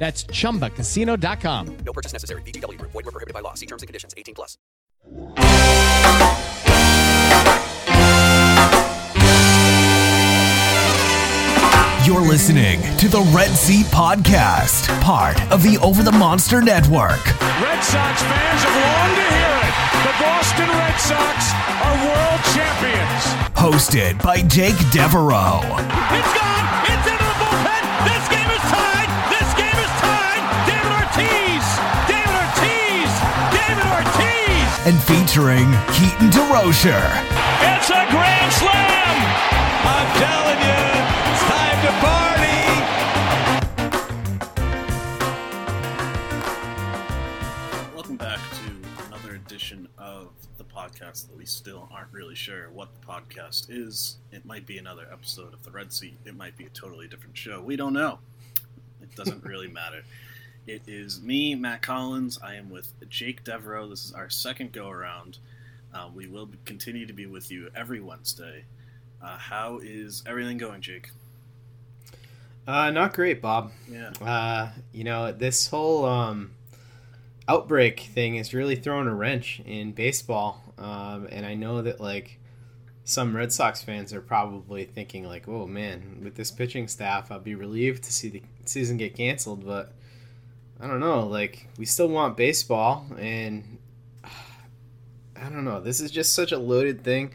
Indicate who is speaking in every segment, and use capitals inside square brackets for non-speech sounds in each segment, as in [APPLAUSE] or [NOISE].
Speaker 1: That's chumbacasino.com.
Speaker 2: No purchase necessary. VGW Group. Void were prohibited by law. See terms and conditions. 18 plus.
Speaker 3: You're listening to the Red Seat Podcast, part of the Over the Monster Network.
Speaker 4: Red Sox fans have longed to hear it. The Boston Red Sox are world champions.
Speaker 3: Hosted by Jake Devereaux
Speaker 4: It's gone.
Speaker 3: And featuring Keaton DeRocher.
Speaker 4: It's a grand slam. I'm telling you, it's time to party.
Speaker 5: Welcome back to another edition of the podcast that we still aren't really sure what the podcast is. It might be another episode of the Red Seat. It might be a totally different show. We don't know. It doesn't [LAUGHS] really matter. It is me, Matt Collins. I am with Jake Devereaux. This is our second go around. Uh, we will continue to be with you every Wednesday. Uh, how is everything going, Jake?
Speaker 6: Uh, not great, Bob.
Speaker 5: Yeah.
Speaker 6: Uh, you know, this whole um, outbreak thing is really throwing a wrench in baseball. Um, and I know that, like, some Red Sox fans are probably thinking, like, oh, man, with this pitching staff, I'll be relieved to see the season get canceled. But I don't know. Like, we still want baseball. And I don't know. This is just such a loaded thing.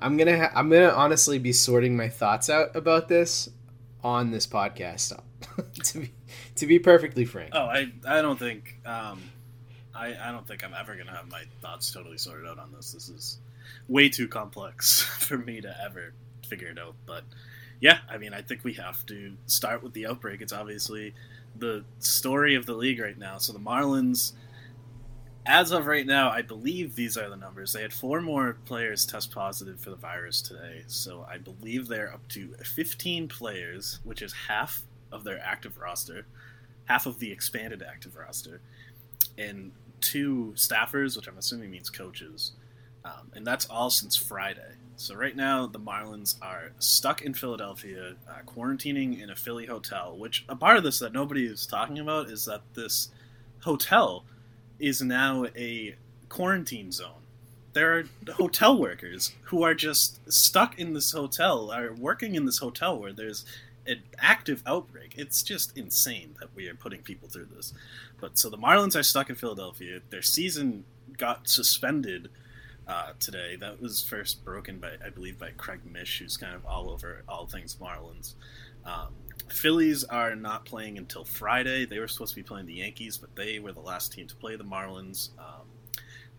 Speaker 6: I'm gonna ha- I'm gonna honestly be sorting my thoughts out about this on this podcast. [LAUGHS] to be to be perfectly frank.
Speaker 5: Oh, I I don't think um, I I don't think I'm ever gonna have my thoughts totally sorted out on this. This is way too complex [LAUGHS] for me to ever figure it out. But yeah, I mean, I think we have to start with the outbreak. It's obviously the story of the league right now. So the Marlins. As of right now, I believe these are the numbers. They had four more players test positive for the virus today. So I believe they're up to 15 players, which is half of their active roster, half of the expanded active roster, and two staffers, which I'm assuming means coaches. Um, and that's all since Friday. So right now, the Marlins are stuck in Philadelphia, uh, quarantining in a Philly hotel. Which a part of this that nobody is talking about is that this hotel is now a quarantine zone. There are [LAUGHS] hotel workers who are just stuck in this hotel, are working in this hotel where there's an active outbreak. It's just insane that we are putting people through this. But so the Marlins are stuck in Philadelphia. Their season got suspended uh, today. That was first broken by, I believe, by Craig Mish, who's kind of all over all things Marlins. Um, Phillies are not playing until Friday. They were supposed to be playing the Yankees, but they were the last team to play the Marlins. Um,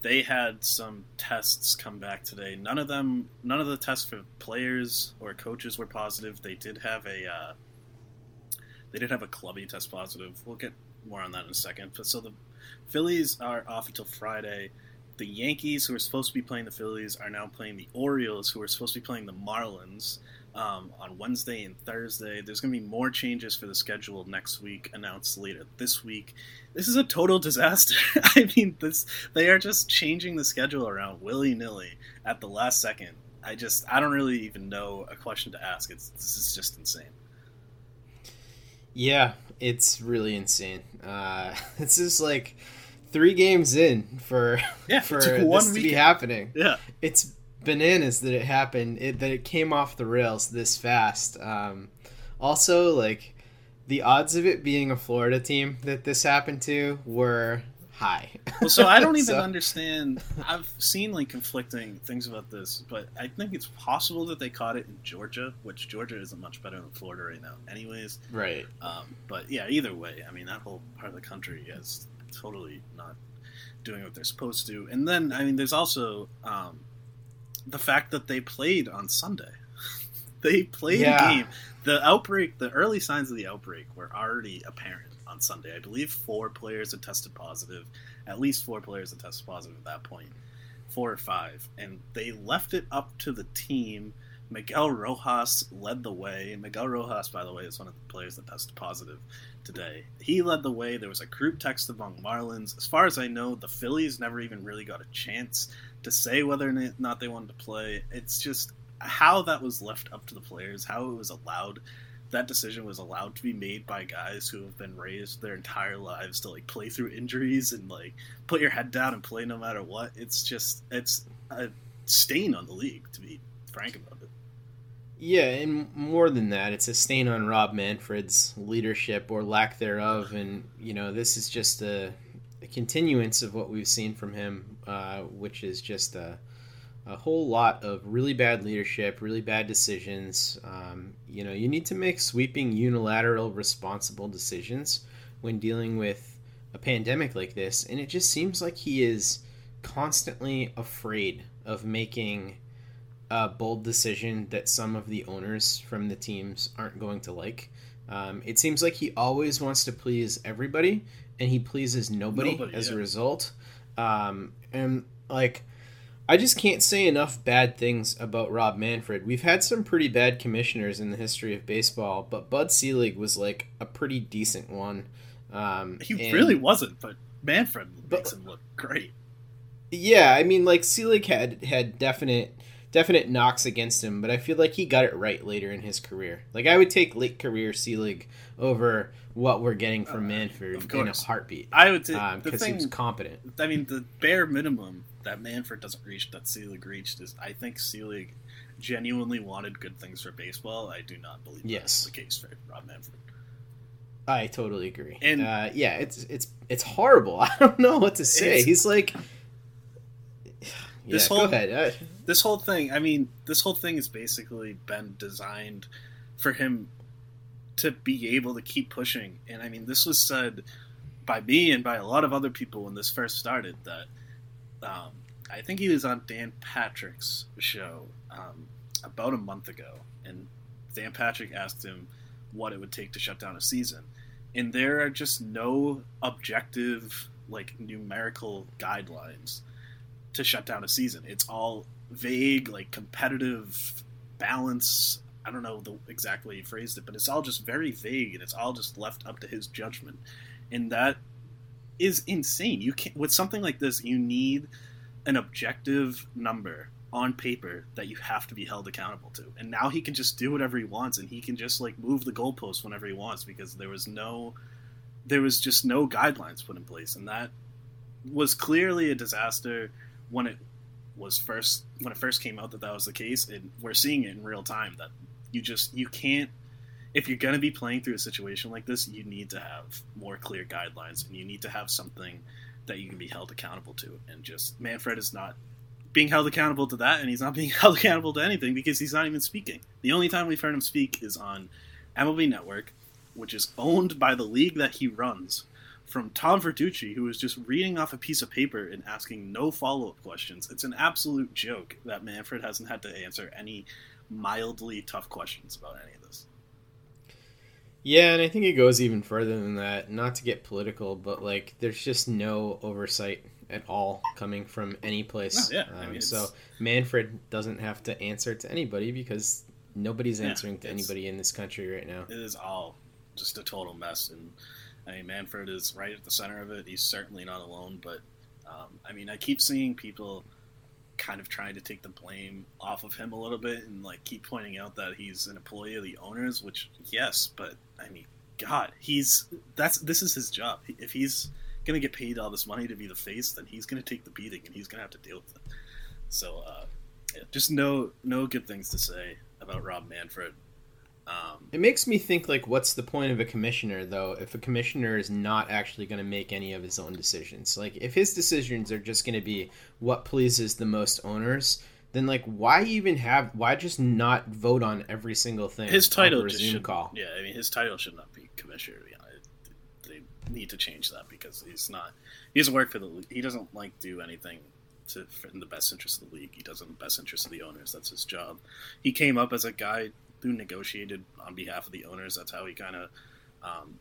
Speaker 5: they had some tests come back today. None of them, none of the tests for players or coaches were positive. They did have a, uh, they did have a clubby test positive. We'll get more on that in a second. But so the Phillies are off until Friday. The Yankees, who are supposed to be playing the Phillies, are now playing the Orioles, who are supposed to be playing the Marlins um, on Wednesday and Thursday. There's going to be more changes for the schedule next week, announced later this week. This is a total disaster. [LAUGHS] I mean, this they are just changing the schedule around willy nilly at the last second. I just I don't really even know a question to ask. It's this is just insane.
Speaker 6: Yeah, it's really insane. Uh, [LAUGHS] this is like three games in for
Speaker 5: yeah, [LAUGHS]
Speaker 6: for this weekend. to be happening.
Speaker 5: Yeah,
Speaker 6: it's bananas that it happened. It, that it came off the rails this fast. Um, also, like the odds of it being a Florida team that this happened to were high.
Speaker 5: well, so I don't [LAUGHS] even so. understand. I've seen like conflicting things about this, but I think it's possible that they caught it in Georgia, which Georgia isn't much better than Florida right now, anyways.
Speaker 6: Right.
Speaker 5: Um, but yeah, either way, I mean that whole part of the country is totally not doing what they're supposed to. And then, I mean, there's also um, the fact that they played on Sunday. [LAUGHS] they played yeah. a game. The outbreak, the early signs of the outbreak were already apparent on Sunday. I believe four players had tested positive. At least four players had tested positive at that. Four or five. And they left it up to the team. Miguel Rojas led the way. Miguel Rojas, by the way, is one of the players that tested positive today. He led the way. There was a group text among Marlins. As far as I know, the Phillies never even really got a chance to say whether or not they wanted to play. It's just how that was left up to the players, how it was allowed. That decision was allowed to be made by guys who have been raised their entire lives to like play through injuries and like put your head down and play no matter what. It's just it's a stain on the league to be frank about.
Speaker 6: Yeah, and more than that, it's a stain on Rob Manfred's leadership or lack thereof. And, you know, this is just a, a continuance of what we've seen from him, uh, which is just a, a whole lot of really bad leadership, really bad decisions. Um, you know, you need to make sweeping, unilateral, responsible decisions when dealing with a pandemic like this. And it just seems like he is constantly afraid of making a bold decision that some of the owners from the teams aren't going to like. Um, it seems like he always wants to please everybody, and he pleases nobody, nobody as yeah. a result. Um, and like, I just can't say enough bad things about Rob Manfred. We've had some pretty bad commissioners in the history of baseball, but Bud Selig was like a pretty decent one. Um,
Speaker 5: he and, really wasn't, but Manfred makes but, him look great.
Speaker 6: Yeah, I mean, like Selig had had definite definite knocks against him, but I feel like he got it right later in his career. Like I would take late career Selig over what we're getting from uh, Manfred in a heartbeat.
Speaker 5: I would say
Speaker 6: because um, he was competent.
Speaker 5: I mean, the bare minimum that Manfred doesn't reach that Selig reached is I think Selig genuinely wanted good things for baseball. I do not believe yes. that's the case for Rob Manfred.
Speaker 6: I totally agree. And uh, yeah, it's it's it's horrible. [LAUGHS] I don't know what to say. He's like
Speaker 5: this whole uh, this whole thing. I mean, this whole thing has basically been designed for him to be able to keep pushing. And I mean, this was said by me and by a lot of other people when this first started. That um, I think he was on Dan Patrick's show um, about a month ago, and Dan Patrick asked him what it would take to shut down a season. And there are just no objective, like numerical guidelines to shut down a season. It's all vague, like competitive balance. I don't know the exact way he phrased it, but it's all just very vague, and it's all just left up to his judgment, and that is insane. You can with something like this, you need an objective number on paper that you have to be held accountable to. And now he can just do whatever he wants, and he can just like move the goalpost whenever he wants because there was no, there was just no guidelines put in place, and that was clearly a disaster when it was first when it first came out that that was the case, and we're seeing it in real time that you just you can't if you're going to be playing through a situation like this, you need to have more clear guidelines and you need to have something that you can be held accountable to. And just Manfred is not being held accountable to that, and he's not [LAUGHS] being held accountable to anything because he's not even speaking. The only time we've heard him speak is on MLB Network, which is owned by the league that he runs, from Tom Verducci, who is just reading off a piece of paper and asking no follow up questions. It's an absolute joke that Manfred hasn't had to answer any mildly tough questions about any of this.
Speaker 6: Yeah, and I think it goes even further than that. Not to get political, but like there's just no oversight at all coming from any place.
Speaker 5: Oh, yeah. I
Speaker 6: Um,
Speaker 5: mean,
Speaker 6: so Manfred doesn't have to answer to anybody because nobody's
Speaker 5: Yeah,
Speaker 6: answering to anybody in this country right now.
Speaker 5: It is all just a total mess, and I mean Manfred is right at the center of it. He's certainly not alone, but um, I mean I keep seeing people kind of trying to take the blame off of him a little bit and like keep pointing out that he's an employee of the owners, which yes, but I mean God, he's that's this is his job. If he's gonna get paid all this money to be the face, then he's gonna take the beating and he's gonna have to deal with it. So uh, yeah, just no no good things to say about Rob Manfred. Um,
Speaker 6: It makes me think like, what's the point of a commissioner though? If a commissioner is not actually going to make any of his own decisions, like if his decisions are just going to be what pleases the most owners, then like why even have? Why just not vote on every single thing?
Speaker 5: his title just should
Speaker 6: call.
Speaker 5: Yeah, I mean his title should not be commissioner. Be honest. They need to change that because he's not. He doesn't work for the league. He doesn't like do anything to in the best interest of the league. He does in the best interest of the owners. That's his job. He came up as a guy who negotiated on behalf of the owners. That's how he kind of um,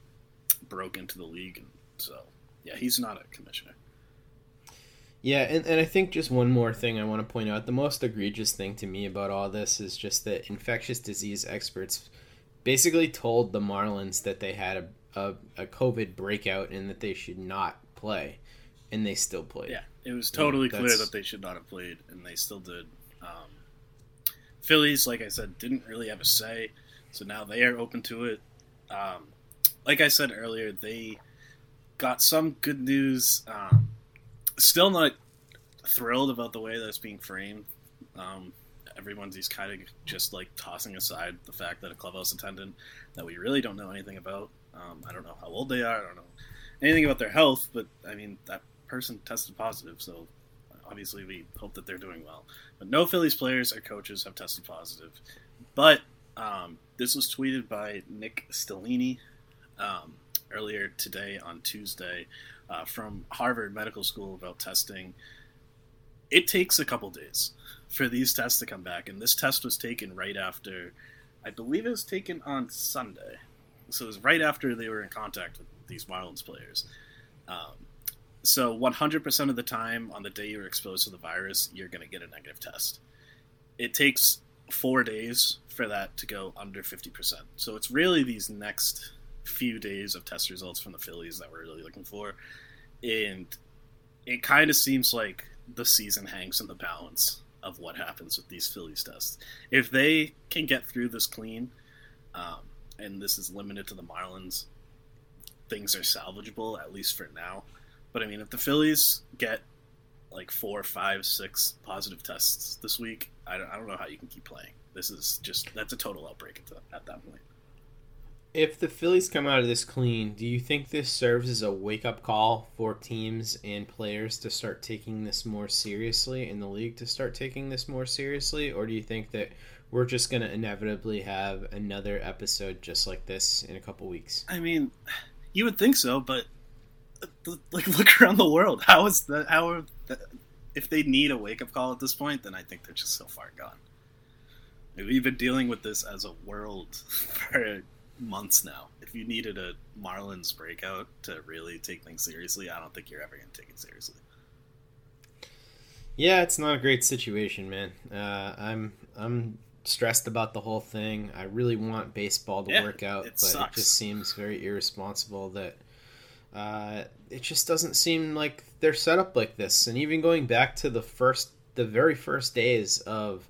Speaker 5: broke into the league. And so yeah, he's not a commissioner.
Speaker 6: Yeah, and, and I think just one more thing I want to point out. The most egregious thing to me about all this is just that infectious disease experts basically told the Marlins that they had a, a, a COVID breakout and that they should not play, and they still played.
Speaker 5: Yeah, it was totally clear that they should not have played, and they still did. Um, Phillies, like I said, didn't really have a say, so now they are open to it. Um, like I said earlier, they got some good news. Um, still not thrilled about the way that's being framed. Um, everyone's just kind of just like tossing aside the fact that a clubhouse attendant that we really don't know anything about. Um, I don't know how old they are. I don't know anything about their health, but I mean that person tested positive, so obviously we hope that they're doing well. But no Phillies players or coaches have tested positive. But um, this was tweeted by Nick Stellini um, earlier today on Tuesday uh, from Harvard Medical School about testing. It takes a couple days for these tests to come back, and this test was taken right after, I believe it was taken on Sunday. So it was right after they were in contact with these Marlins players. Um, so 100% of the time on the day you're exposed to the virus, you're going to get a negative test. It takes four days for that to go under 50%. So it's really these next few days of test results from the Phillies that we're really looking for. And it kind of seems like the season hangs in the balance of what happens with these Phillies tests. If they can get through this clean, um, and this is limited to the Marlins, things are salvageable, at least for now. But I mean, if the Phillies get like four, five, six positive tests this week, I don't, I don't know how you can keep playing. This is just that's a total outbreak at, the, at that point.
Speaker 6: If the Phillies come out of this clean, do you think this serves as a wake up call for teams and players to start taking this more seriously, in the league to start taking this more seriously? Or do you think that we're just going to inevitably have another episode just like this in a couple weeks?
Speaker 5: I mean, you would think so, but [LAUGHS] like look around the world. How is the How are the, if they need a wake up call at this point? Then I think they're just so far gone. We've been dealing with this as a world [LAUGHS] for months now. If you needed a Marlins breakout to really take things seriously, I don't think you're ever going to take it seriously.
Speaker 6: Yeah, it's not a great situation, man. Uh, I'm I'm stressed about the whole thing. I really want baseball to
Speaker 5: Yeah,
Speaker 6: work out, but
Speaker 5: sucks.
Speaker 6: it just seems very irresponsible that uh, it just doesn't seem like they're set up like this. And even going back to the first, the very first days of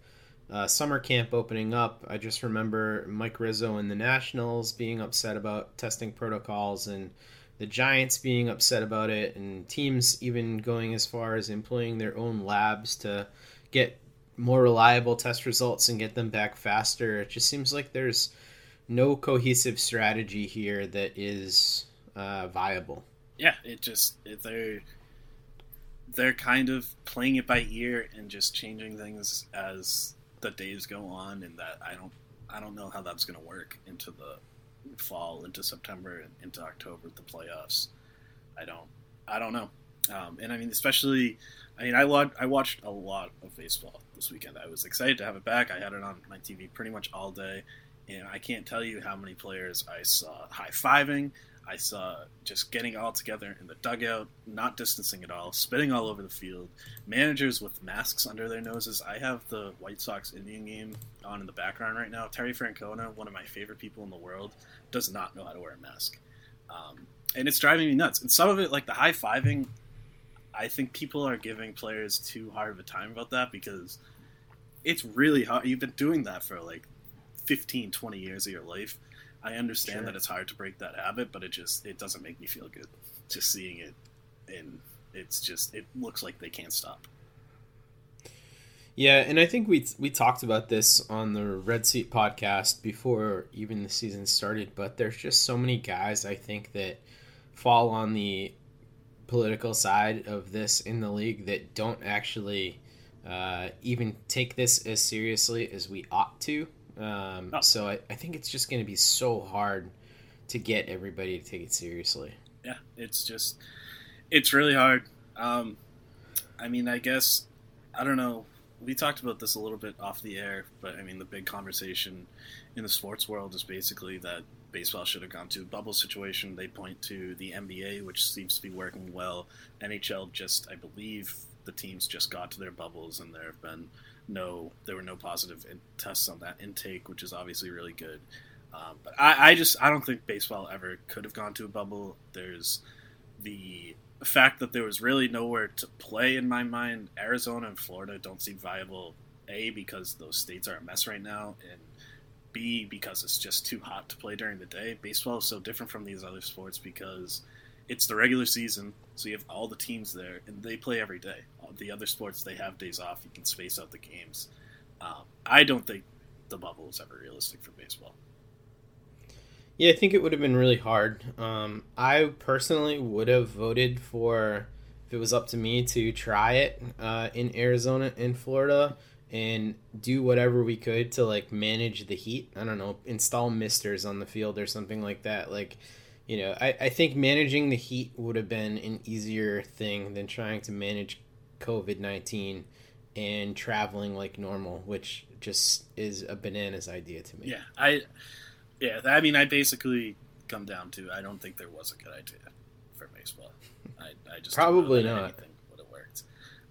Speaker 6: uh, summer camp opening up, I just remember Mike Rizzo and the Nationals being upset about testing protocols and the Giants being upset about it, and teams even going as far as employing their own labs to get more reliable test results and get them back faster. It just seems like there's no cohesive strategy here that is uh, viable.
Speaker 5: Yeah, it just it, they're they're kind of playing it by ear and just changing things as the days go on, and that I don't I don't know how that's going to work into the fall into September into October the playoffs. I don't I don't know. Um, and I mean, especially, I mean, I, lo- I watched a lot of baseball this weekend. I was excited to have it back. I had it on my TV pretty much all day, and I can't tell you how many players I saw high fiving. I saw just getting all together in the dugout, not distancing at all, spitting all over the field. Managers with masks under their noses. I have the White Sox Indian game on in the background right now. Terry Francona, one of my favorite people in the world, does not know how to wear a mask. Um, and it's driving me nuts. And some of it, like the high fiving, I think people are giving players too hard of a time about that because it's really hard. You've been doing that for like 15, 20 years of your life. I understand
Speaker 6: Sure.
Speaker 5: that it's hard to break that habit, but it just it doesn't make me feel good just seeing it, and it's just it looks like they can't stop.
Speaker 6: Yeah, and I think we we talked about this on the Red Seat podcast before even the season started, but there's just so many guys I think that fall on the political side of this in the league that don't actually uh, even take this as seriously as we ought to. Um, So I, I think it's just going to be so hard to get everybody to take it seriously.
Speaker 5: yeah, it's just it's really hard. Um, I mean, I guess I don't know. We talked about this a little bit off the air, but I mean, the big conversation in the sports world is basically that baseball should have gone to a bubble situation. They point to the NBA, which seems to be working well. NHL just, I believe, the teams just got to their bubbles, and there have been no, there were no positive tests on that intake, which is obviously really good. Um, but I, I just, I don't think baseball ever could have gone to a bubble. There's the fact that there was really nowhere to play in my mind. Arizona and Florida don't seem viable. A because those states are a mess right now, and B because it's just too hot to play during the day. Baseball is so different from these other sports because it's the regular season, so you have all the teams there, and they play every day. The other sports they have days off. You can space out the games. Um, I don't think the bubble is ever realistic for baseball.
Speaker 6: Yeah, I think it would have been really hard. Um, I personally would have voted for, if it was up to me, to try it uh, in Arizona and Florida and do whatever we could to like manage the heat. I don't know, install misters on the field or something like that. Like, you know, I, I think managing the heat would have been an easier thing than trying to manage COVID 19 and traveling like normal, which just is a bananas idea to me.
Speaker 5: Yeah, I yeah, I mean, I basically come down to I don't think there was a good idea for baseball. [LAUGHS] I, I just
Speaker 6: Probably not.
Speaker 5: anything would have worked.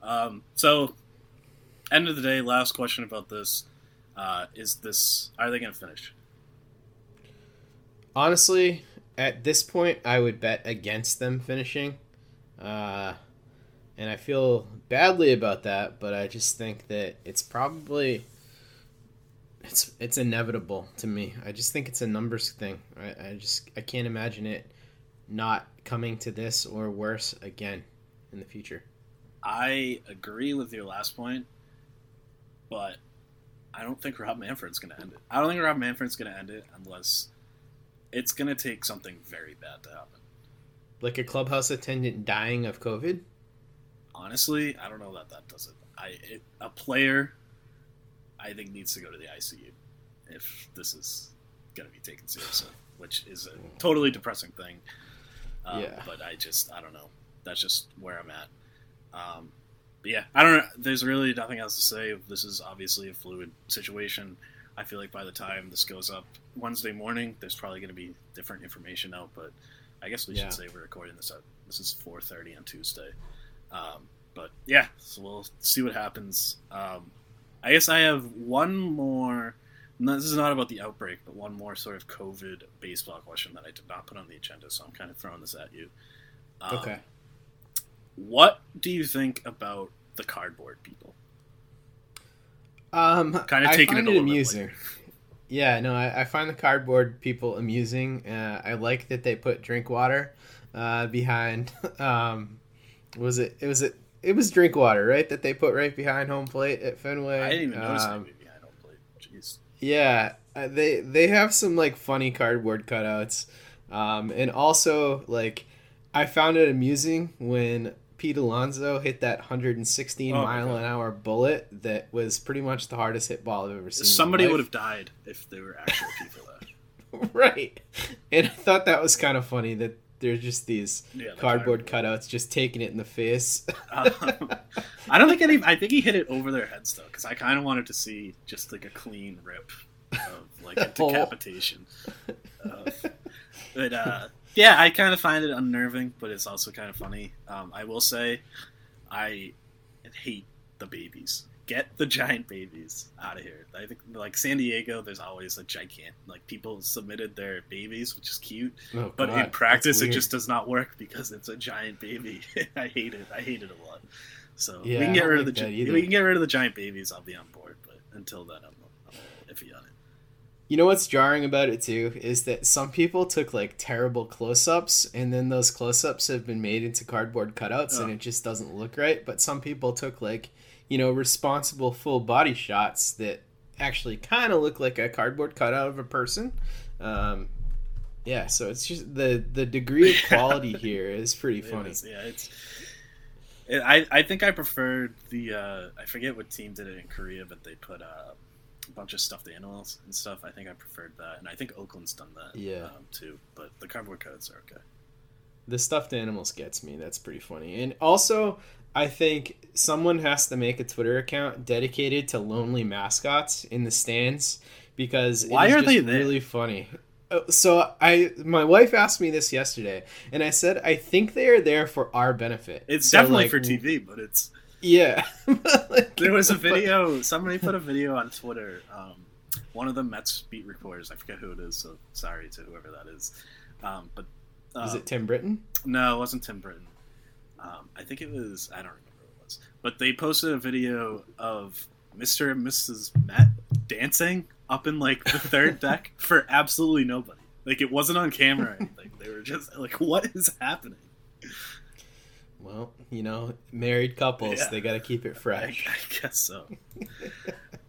Speaker 5: Um, so, end of the day, last question about this uh, is this: Are they going to finish?
Speaker 6: Honestly, at this point, I would bet against them finishing. Uh, and I feel badly about that, but I just think that it's probably it's it's inevitable to me. I just think it's a numbers thing. I, I just I can't imagine it not coming to this or worse again in the future.
Speaker 5: I agree with your last point, but I don't think Rob Manfred's going to end it. I don't think Rob Manfred's going to end it unless it's going to take something very bad to happen.
Speaker 6: Like a clubhouse attendant dying of COVID.
Speaker 5: Honestly, I don't know that that does it. I it, a player, I think needs to go to the ICU if this is going to be taken seriously, which is a totally depressing thing. Um,
Speaker 6: Yeah.
Speaker 5: But I just I don't know. That's just where I'm at. Um, but yeah, I don't know. There's really nothing else to say. This is obviously a fluid situation. I feel like by the time this goes up Wednesday morning, there's probably going to be different information out. But I guess we
Speaker 6: Yeah.
Speaker 5: should say we're recording this at This is 4:30 on Tuesday. Um, but yeah, so we'll see what happens. Um, I guess I have one more. No, this is not about the outbreak, but one more sort of COVID baseball question that I did not put on the agenda, so I'm kind of throwing this at you. Um,
Speaker 6: Okay.
Speaker 5: What do you think about the cardboard people?
Speaker 6: Um,
Speaker 5: Kinda
Speaker 6: I
Speaker 5: taking it
Speaker 6: it amusing. Yeah, no, I, I find the cardboard people amusing. Uh, I like that they put drink water uh, behind. [LAUGHS] Um, was it? It was it. It was drink water, right? That they put right behind home plate at Fenway.
Speaker 5: I didn't even notice
Speaker 6: Um,
Speaker 5: maybe behind home plate. Jeez.
Speaker 6: Yeah, uh, they they have some like funny cardboard cutouts, um, and also like I found it amusing when Pete Alonso hit that 116
Speaker 5: Oh
Speaker 6: mile an hour bullet that was pretty much the hardest hit ball I've ever seen.
Speaker 5: Somebody would have died if there were actual people there. [LAUGHS]
Speaker 6: right. And I thought that was kind of funny that there's just these
Speaker 5: Yeah, the
Speaker 6: cardboard cutouts just taking it in the face.
Speaker 5: Um, [LAUGHS] [LAUGHS] I don't think any. I think he hit it over their heads though, because I kind of wanted to see just like a clean rip of like a [LAUGHS] decapitation. Of, but uh, yeah, I kind of find it unnerving, but it's also kind of funny. Um, I will say, I hate the babies. Get the giant babies out of here. I think like San Diego, there's always a gigant. Like people submitted their babies, which is cute,
Speaker 6: Oh,
Speaker 5: but
Speaker 6: God,
Speaker 5: in practice it just does not work because it's a giant baby. [LAUGHS] I hate it. I hate it a lot. So
Speaker 6: Yeah,
Speaker 5: we can get rid of the gi- we can get rid of the giant babies. I'll be on board, but until then, I'm, I'm iffy on it.
Speaker 6: You know what's jarring about it too is that some people took like terrible close-ups and then those close-ups have been made into cardboard cutouts and
Speaker 5: Oh.
Speaker 6: it just doesn't look right, but some people took like, you know, responsible full body shots that actually kind of look like a cardboard cutout of a person. Um yeah, so it's just the the degree of [LAUGHS] quality here is pretty funny.
Speaker 5: is, yeah, it's. It, I I think I preferred the uh, I forget what team did it in Korea, but they put uh, a bunch of stuffed animals and stuff. I think I preferred that, and I think Oakland's done that
Speaker 6: Yeah.
Speaker 5: um, too. But the cardboard codes are okay.
Speaker 6: The stuffed animals gets me. That's pretty funny. And also, I think someone has to make a Twitter account dedicated to lonely mascots in the stands because
Speaker 5: Why are they there?
Speaker 6: really funny. Uh, So I, my wife asked me this yesterday, and I said I think they are there for our benefit.
Speaker 5: It's
Speaker 6: So,
Speaker 5: definitely
Speaker 6: like,
Speaker 5: for TV, but it's
Speaker 6: Yeah, [LAUGHS]
Speaker 5: there was a video. Somebody put a video on Twitter. Um, one of the Mets beat reporters. I forget who it is. So sorry to whoever that is. Um, but uh,
Speaker 6: Is it Tim Britton?
Speaker 5: No, it wasn't Tim Britton. Um, I think it was. I don't remember who it was. But they posted a video of Mr. and Mrs. Met dancing up in like the third [LAUGHS] deck for absolutely nobody. Like it wasn't on camera or anything. They were just like, "What is happening?"
Speaker 6: Well, you know, married couples
Speaker 5: Yeah.
Speaker 6: they got to keep it
Speaker 5: I,
Speaker 6: fresh.
Speaker 5: I guess so.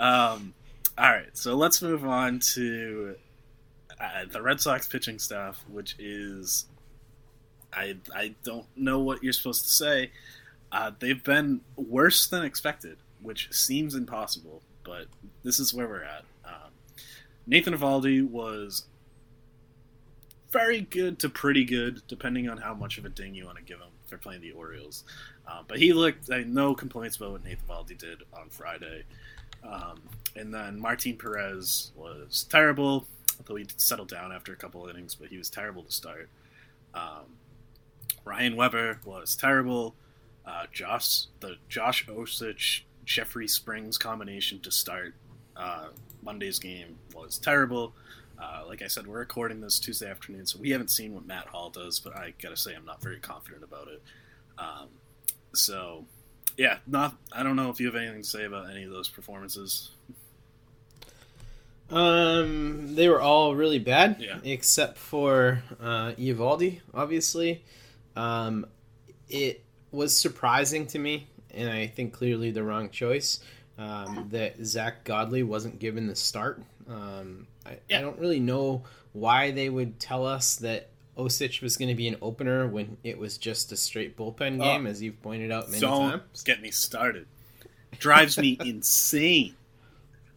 Speaker 5: um, all right, so let's move on to uh, the Red Sox pitching staff, which is I I don't know what you're supposed to say. Uh, they've been worse than expected, which seems impossible, but this is where we're at. Um, Nathan Eovaldi was very good to pretty good, depending on how much of a ding you want to give him for playing the Orioles. Uh, but he looked, I no complaints about what Nathan Eovaldi did on Friday. Um, and then Martin Perez was terrible, although he settled down after a couple innings, but he was terrible to start. Um, Ryan Weber was terrible. Uh, Josh, the Josh Osich Jeffrey Springs combination to start uh, Monday's game was terrible. Uh, like I said, we're recording this Tuesday afternoon, so we haven't seen what Matt Hall does, but I gotta say I'm not very confident about it. Um, so, yeah, not. I don't know if you have anything to say about any of those performances.
Speaker 6: Um, they were all really bad,
Speaker 5: Yeah.
Speaker 6: except for uh, Eovaldi, obviously. Um, it was surprising to me, and I think clearly the wrong choice, um, that Zack Godley wasn't given the start. Um, I, I don't really know why they would tell us that Osich was going to be an opener when it was just a straight bullpen
Speaker 5: Oh.
Speaker 6: game, as you've pointed out many
Speaker 5: Don't
Speaker 6: times.
Speaker 5: get me started. Drives me [LAUGHS] insane.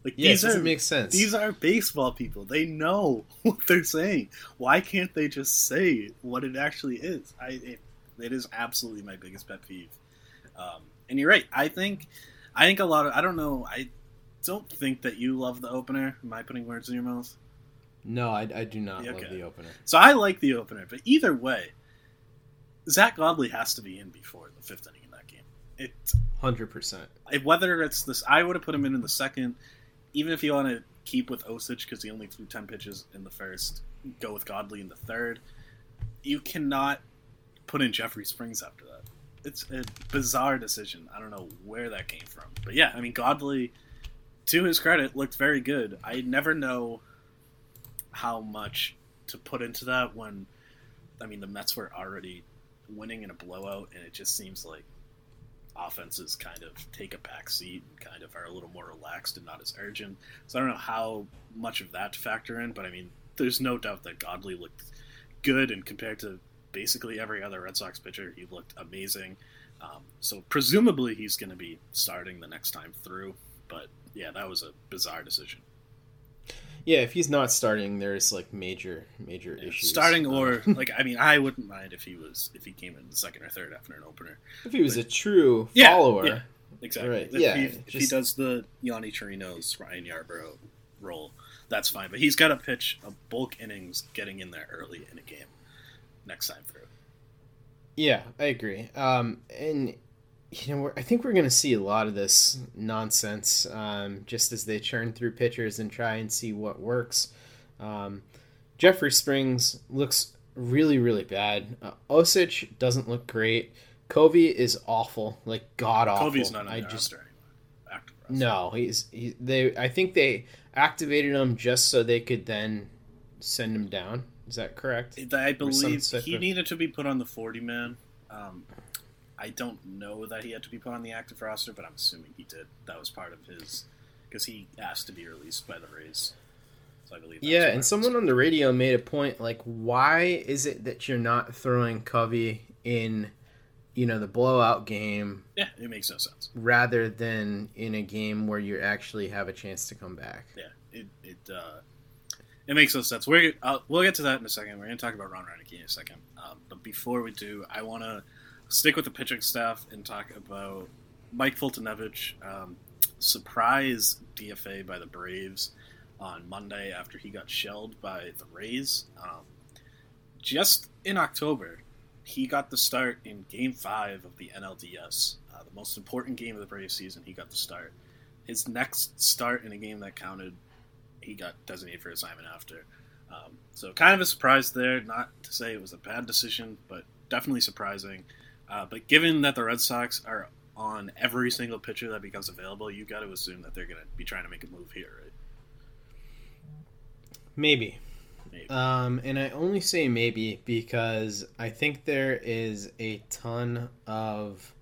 Speaker 5: Like
Speaker 6: Yeah, it
Speaker 5: these are
Speaker 6: make sense.
Speaker 5: These are baseball people. They know [LAUGHS] what they're saying. Why can't they just say what it actually is? I it, it is absolutely my biggest pet peeve. Um, and you're right. I think I think a lot of I don't know. I don't think that you love the opener. Am I putting words in your mouth?
Speaker 6: No, I, I do not
Speaker 5: Yeah,
Speaker 6: love the opener.
Speaker 5: So I like the opener, but either way, Zack Godley has to be in before the fifth inning in that game. It
Speaker 6: Hundred percent.
Speaker 5: whether it's this, I would have put him in in the second. Even if you want to keep with Osich because he only threw ten pitches in the first, go with Godley in the third. You cannot put in Jeffrey Springs after that. It's a bizarre decision. I don't know where that came from, but yeah, I mean Godley, to his credit, looked very good. I never know how much to put into that when, I mean, the Mets were already winning in a blowout, and it just seems like offenses kind of take a back seat and kind of are a little more relaxed and not as urgent. So I don't know how much of that to factor in, but I mean, there's no doubt that Godley looked good, and compared to basically every other Red Sox pitcher, he looked amazing. Um, so presumably he's going to be starting the next time through, but yeah, that was a bizarre decision.
Speaker 6: Yeah, if he's not starting, there's like major major
Speaker 5: Yeah,
Speaker 6: issues.
Speaker 5: starting
Speaker 6: Um,
Speaker 5: or like I mean I wouldn't mind if he was if he came in the second or third after an opener.
Speaker 6: if he was a true
Speaker 5: Yeah,
Speaker 6: follower.
Speaker 5: yeah, exactly.
Speaker 6: Right,
Speaker 5: If,
Speaker 6: yeah,
Speaker 5: he, if he does the Yonny Chirinos Ryan Yarbrough role, that's fine. But he's got to pitch a bulk innings, getting in there early in a game next time through.
Speaker 6: Yeah, I agree. Um, and you know, we're, I think we're going to see a lot of this nonsense um, just as they churn through pitchers and try and see what works. Um, Jeffrey Springs looks really, really bad. Uh, Osich doesn't look great. Covey is awful, like god awful.
Speaker 5: Covey's not on
Speaker 6: I just
Speaker 5: roster. Active roster.
Speaker 6: no, he's he, they. I think they activated him just so they could then send him down. Is that correct?
Speaker 5: I believe he
Speaker 6: of-
Speaker 5: needed to be put on the 40 man. Um, I don't know that he had to be put on the active roster, but I'm assuming he did. That was part of his because he asked to be released by the Rays. So I believe.
Speaker 6: Yeah, and someone on the radio made a point like, why is it that you're not throwing Covey in, you know, the blowout game
Speaker 5: it. Yeah, it makes no sense.
Speaker 6: rather than in a game where you actually have a chance to come back?
Speaker 5: Yeah, it it uh, it makes no sense. We're uh, we'll get to that in a second. We're going to talk about Ron Roenicke in a second. Um, but before we do, I want to stick with the pitching staff and talk about Mike Foltynewicz, um, surprise DFA by the Braves on Monday after he got shelled by the Rays. Um, just in October, he got the start in Game Five of the NLDS, uh, the most important game of the Braves season. He got the start. His next start in a game that counted, he got designated for assignment after. Um, so kind of a surprise there. Not to say it was a bad decision, but definitely surprising. Uh, but given that the Red Sox are on every single pitcher that becomes available, you got to assume that they're going to be trying to make a move here, right?
Speaker 6: Maybe.
Speaker 5: Maybe.
Speaker 6: Um, and I only say maybe because I think there is a ton of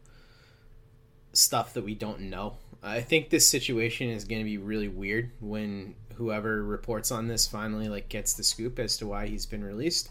Speaker 6: stuff that we don't know. I think this situation is going to be really weird when whoever reports on this finally like gets the scoop as to why he's been released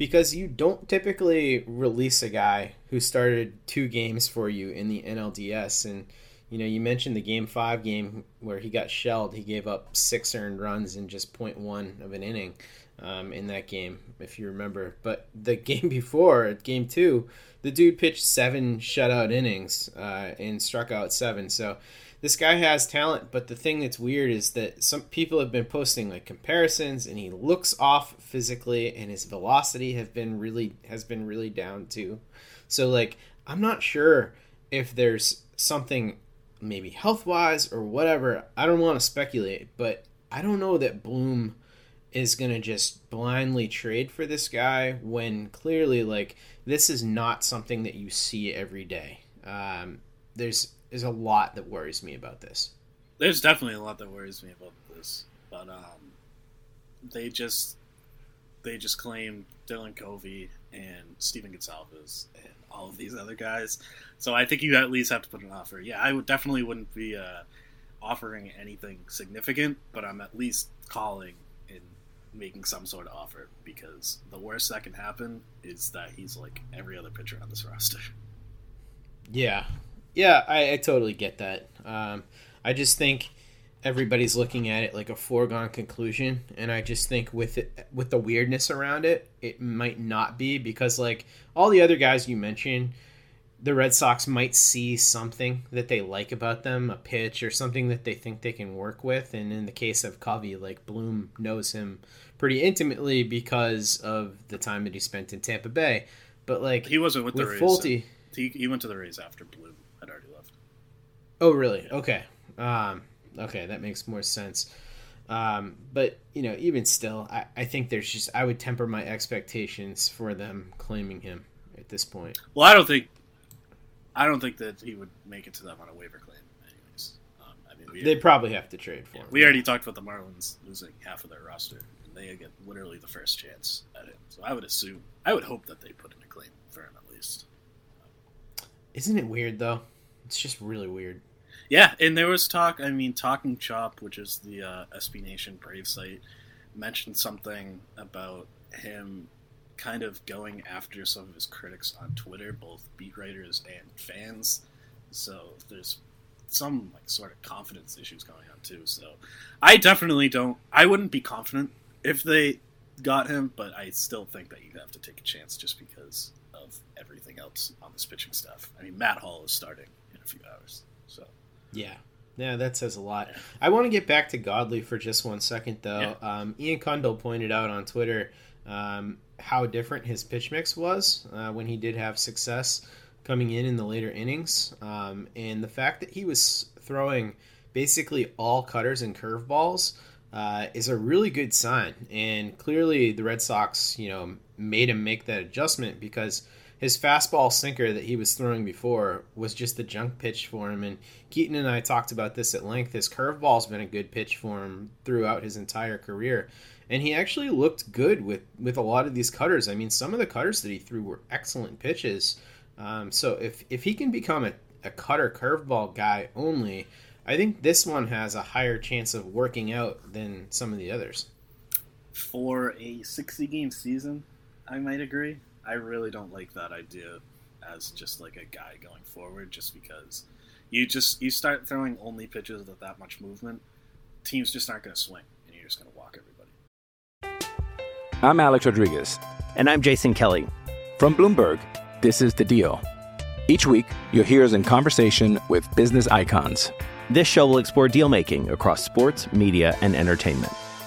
Speaker 6: because you don't typically release a guy who started two games for you in the NLDS and you know you mentioned the game 5 game where he got shelled. He gave up 6 earned runs in just 0.1 of an inning um, in that game if you remember. But the [LAUGHS] game before game 2 the dude pitched 7 shutout innings uh, and struck out 7 so this guy has talent, but the thing that's weird is that some people have been posting like comparisons, and he looks off physically, and his velocity have been really has been really down too. So like, I'm not sure if there's something maybe health wise or whatever. I don't want to speculate, but I don't know that Bloom is gonna just blindly trade for this guy when clearly like this is not something that you see every day. Um, there's there's a lot that worries me about this.
Speaker 5: There's definitely a lot that worries me about this, but um, they just they just claim Dylan Covey and Stephen Gonsalves and all of these other guys. So I think you at least have to put an offer. Yeah, I would definitely wouldn't be uh, offering anything significant, but I'm at least calling and making some sort of offer because the worst that can happen is that he's like every other pitcher on this roster.
Speaker 6: Yeah, yeah, I, I totally get that. Um, I just think everybody's looking at it like a foregone conclusion, and I just think with it, with the weirdness around it, it might not be because like all the other guys you mentioned, the Red Sox might see something that they like about them, a pitch or something that they think they can work with. And in the case of Covey, like Bloom knows him pretty intimately because of the time that he spent in Tampa Bay. But like
Speaker 5: He wasn't with, the
Speaker 6: with
Speaker 5: Rays.
Speaker 6: Folty,
Speaker 5: He, he went to the Rays after Bloom had already left.
Speaker 6: Oh, really? Okay. Um, okay, that makes more sense. Um, but you know, even still, I, I think there's just I would temper my expectations for them claiming him at this point.
Speaker 5: Well, I don't think, I don't think that he would make it to them on a waiver claim. Anyways, um, I mean,
Speaker 6: They probably have to trade for
Speaker 5: yeah,
Speaker 6: him.
Speaker 5: we already talked about the Marlins losing half of their roster, and they get literally the first chance at him. So I would assume, I would hope that they put in a claim for him at least.
Speaker 6: Isn't it weird though? It's just really weird.
Speaker 5: Yeah, and there was talk. I mean, Talking Chop, which is the uh, SB Nation Brave site, mentioned something about him kind of going after some of his critics on Twitter, both beat writers and fans. So there's some like sort of confidence issues going on too. So I definitely don't. I wouldn't be confident if they got him, but I still think that you have to take a chance just because of everything else on this pitching stuff. I mean, Matt Hall is starting in a few hours, so
Speaker 6: yeah. Yeah, that says a lot. I want to get back to Godley for just one second, though.
Speaker 5: Yeah.
Speaker 6: Um, Ian Kundle pointed out on Twitter um, how different his pitch mix was uh, when he did have success coming in in the later innings, um, and the fact that he was throwing basically all cutters and curveballs uh, is a really good sign. And clearly, the Red Sox, you know, made him make that adjustment because his fastball sinker that he was throwing before was just a junk pitch for him. And Keaton and I talked about this at length. His curveball's been a good pitch for him throughout his entire career. And he actually looked good with, with a lot of these cutters. I mean, some of the cutters that he threw were excellent pitches. Um, so if, if he can become a, a cutter curveball guy only, I think this one has a higher chance of working out than some of the others.
Speaker 5: For a 60 game season, I might agree. I really don't like that idea as just like a guy going forward, just because you just you start throwing only pitches with that much movement, teams just aren't going to swing, and you're just going to walk everybody.
Speaker 7: I'm Alex Rodriguez.
Speaker 8: And I'm Jason Kelly.
Speaker 7: From Bloomberg, this is The Deal. Each week, you'll hear us in conversation with business icons.
Speaker 8: This show will explore deal making across sports, media, and entertainment.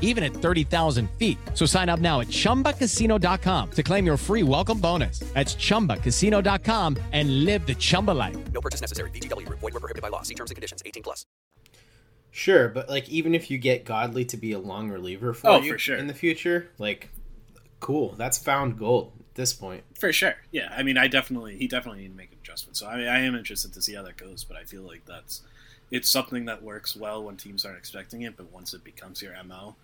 Speaker 1: even at 30,000 feet. So sign up now at chumbacasino.com to claim your free welcome bonus. That's chumbacasino.com and live the Chumba life.
Speaker 2: No purchase necessary. VGW Group. Void were prohibited by law. See terms and conditions. 18 plus.
Speaker 6: Sure, but like even if you get Godley to be a long reliever for
Speaker 5: Oh,
Speaker 6: you
Speaker 5: for sure.
Speaker 6: in the future, like cool, that's found gold at this point.
Speaker 5: For sure, yeah. I mean, I definitely he definitely need to make an adjustment. So I mean, I am interested to see how that goes. But I feel like that's it's something that works well when teams aren't expecting it. But once it becomes your mo, it,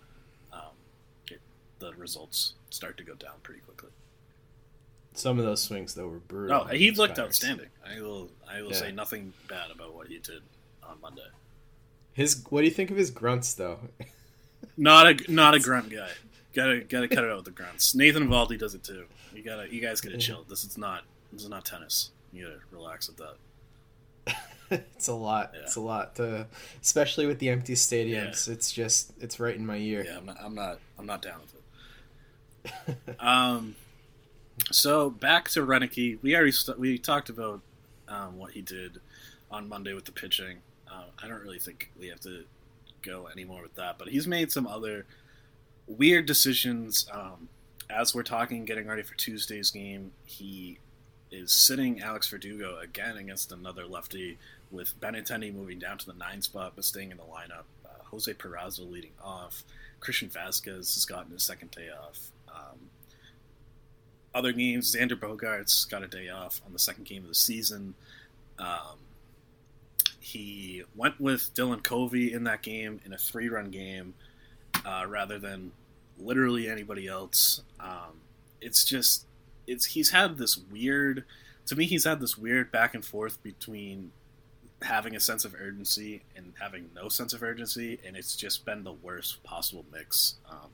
Speaker 5: the results start to go down pretty quickly.
Speaker 6: Some of those swings though were brutal.
Speaker 5: Oh, he looked
Speaker 6: Pirates.
Speaker 5: outstanding. I will I will
Speaker 6: Yeah.
Speaker 5: say nothing bad about what he did on Monday.
Speaker 6: His what do you think of his grunts though? [LAUGHS]
Speaker 5: Not a not a grunt guy. Gotta gotta cut it out with the grunts. Nathan Eovaldi does it too. You gotta you guys gotta chill. This is not this is not tennis. You gotta relax with that. [LAUGHS]
Speaker 6: it's a lot. It's a lot to, especially with the empty stadiums. It's just it's right in my ear.
Speaker 5: Yeah, I'm not I'm not I'm not down with it. [LAUGHS] um, so back to Roenicke. We already st- we talked about um, what he did on Monday with the pitching. Uh, I don't really think we have to go anymore with that, but he's made some other weird decisions. Um, as we're talking, getting ready for Tuesday's game, he is sitting Alex Verdugo again against another lefty, with Benintendi moving down to the nine spot but staying in the lineup. Uh, Jose Peraza leading off. Christian Vasquez has gotten his second day off. Other games, Xander Bogaerts got a day off on the second game of the season. Um, he went with Dylan Covey in that game in a three run game uh, rather than literally anybody else. Um, it's just it's he's had this weird to me he's had this weird back and forth between having a sense of urgency and having no sense of urgency and it's just been the worst possible mix um,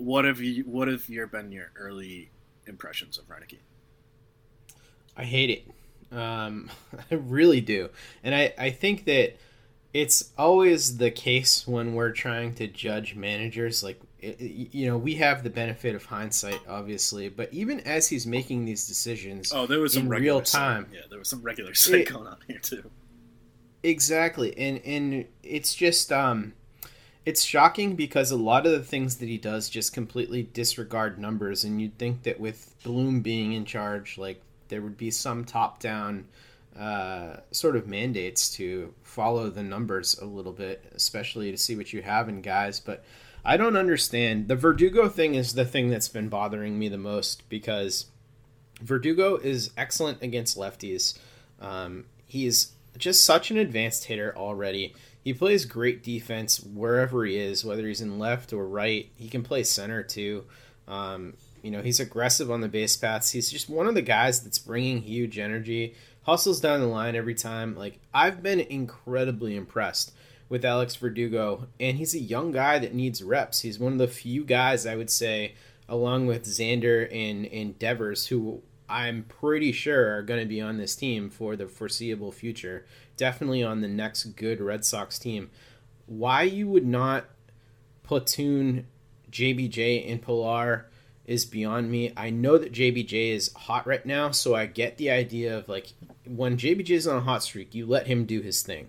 Speaker 5: what have you what have your been your early impressions of Roenicke?
Speaker 6: I hate it. Um, [LAUGHS] I really do, and I I think that it's always the case when we're trying to judge managers. Like you know, we have the benefit of hindsight, obviously, but even as he's making these decisions,
Speaker 5: Oh, there was some
Speaker 6: real time,
Speaker 5: Yeah, there was some regular [LAUGHS] sight
Speaker 6: It-
Speaker 5: going on here too.
Speaker 6: Exactly. And and it's just um it's shocking because a lot of the things that he does just completely disregard numbers and you'd think that with Bloom being in charge like there would be some top down uh, sort of mandates to follow the numbers a little bit, especially to see what you have in guys. But I don't understand. The Verdugo thing is the thing that's been bothering me the most because Verdugo is excellent against lefties. Um, he's just such an advanced hitter already. He plays great defense wherever he is, whether he's in left or right. He can play center too. Um, you know, he's aggressive on the base paths. He's just one of the guys that's bringing huge energy, hustles down the line every time. Like, I've been incredibly impressed with Alex Verdugo, and he's a young guy that needs reps. He's one of the few guys I would say, along with Xander and, and Devers, who I'm pretty sure are going to be on this team for the foreseeable future. Definitely on the next good Red Sox team. Why you would not platoon JBJ and Pillar is beyond me. I know that JBJ is hot right now, so I get the idea of like when JBJ is on a hot streak, you let him do his thing.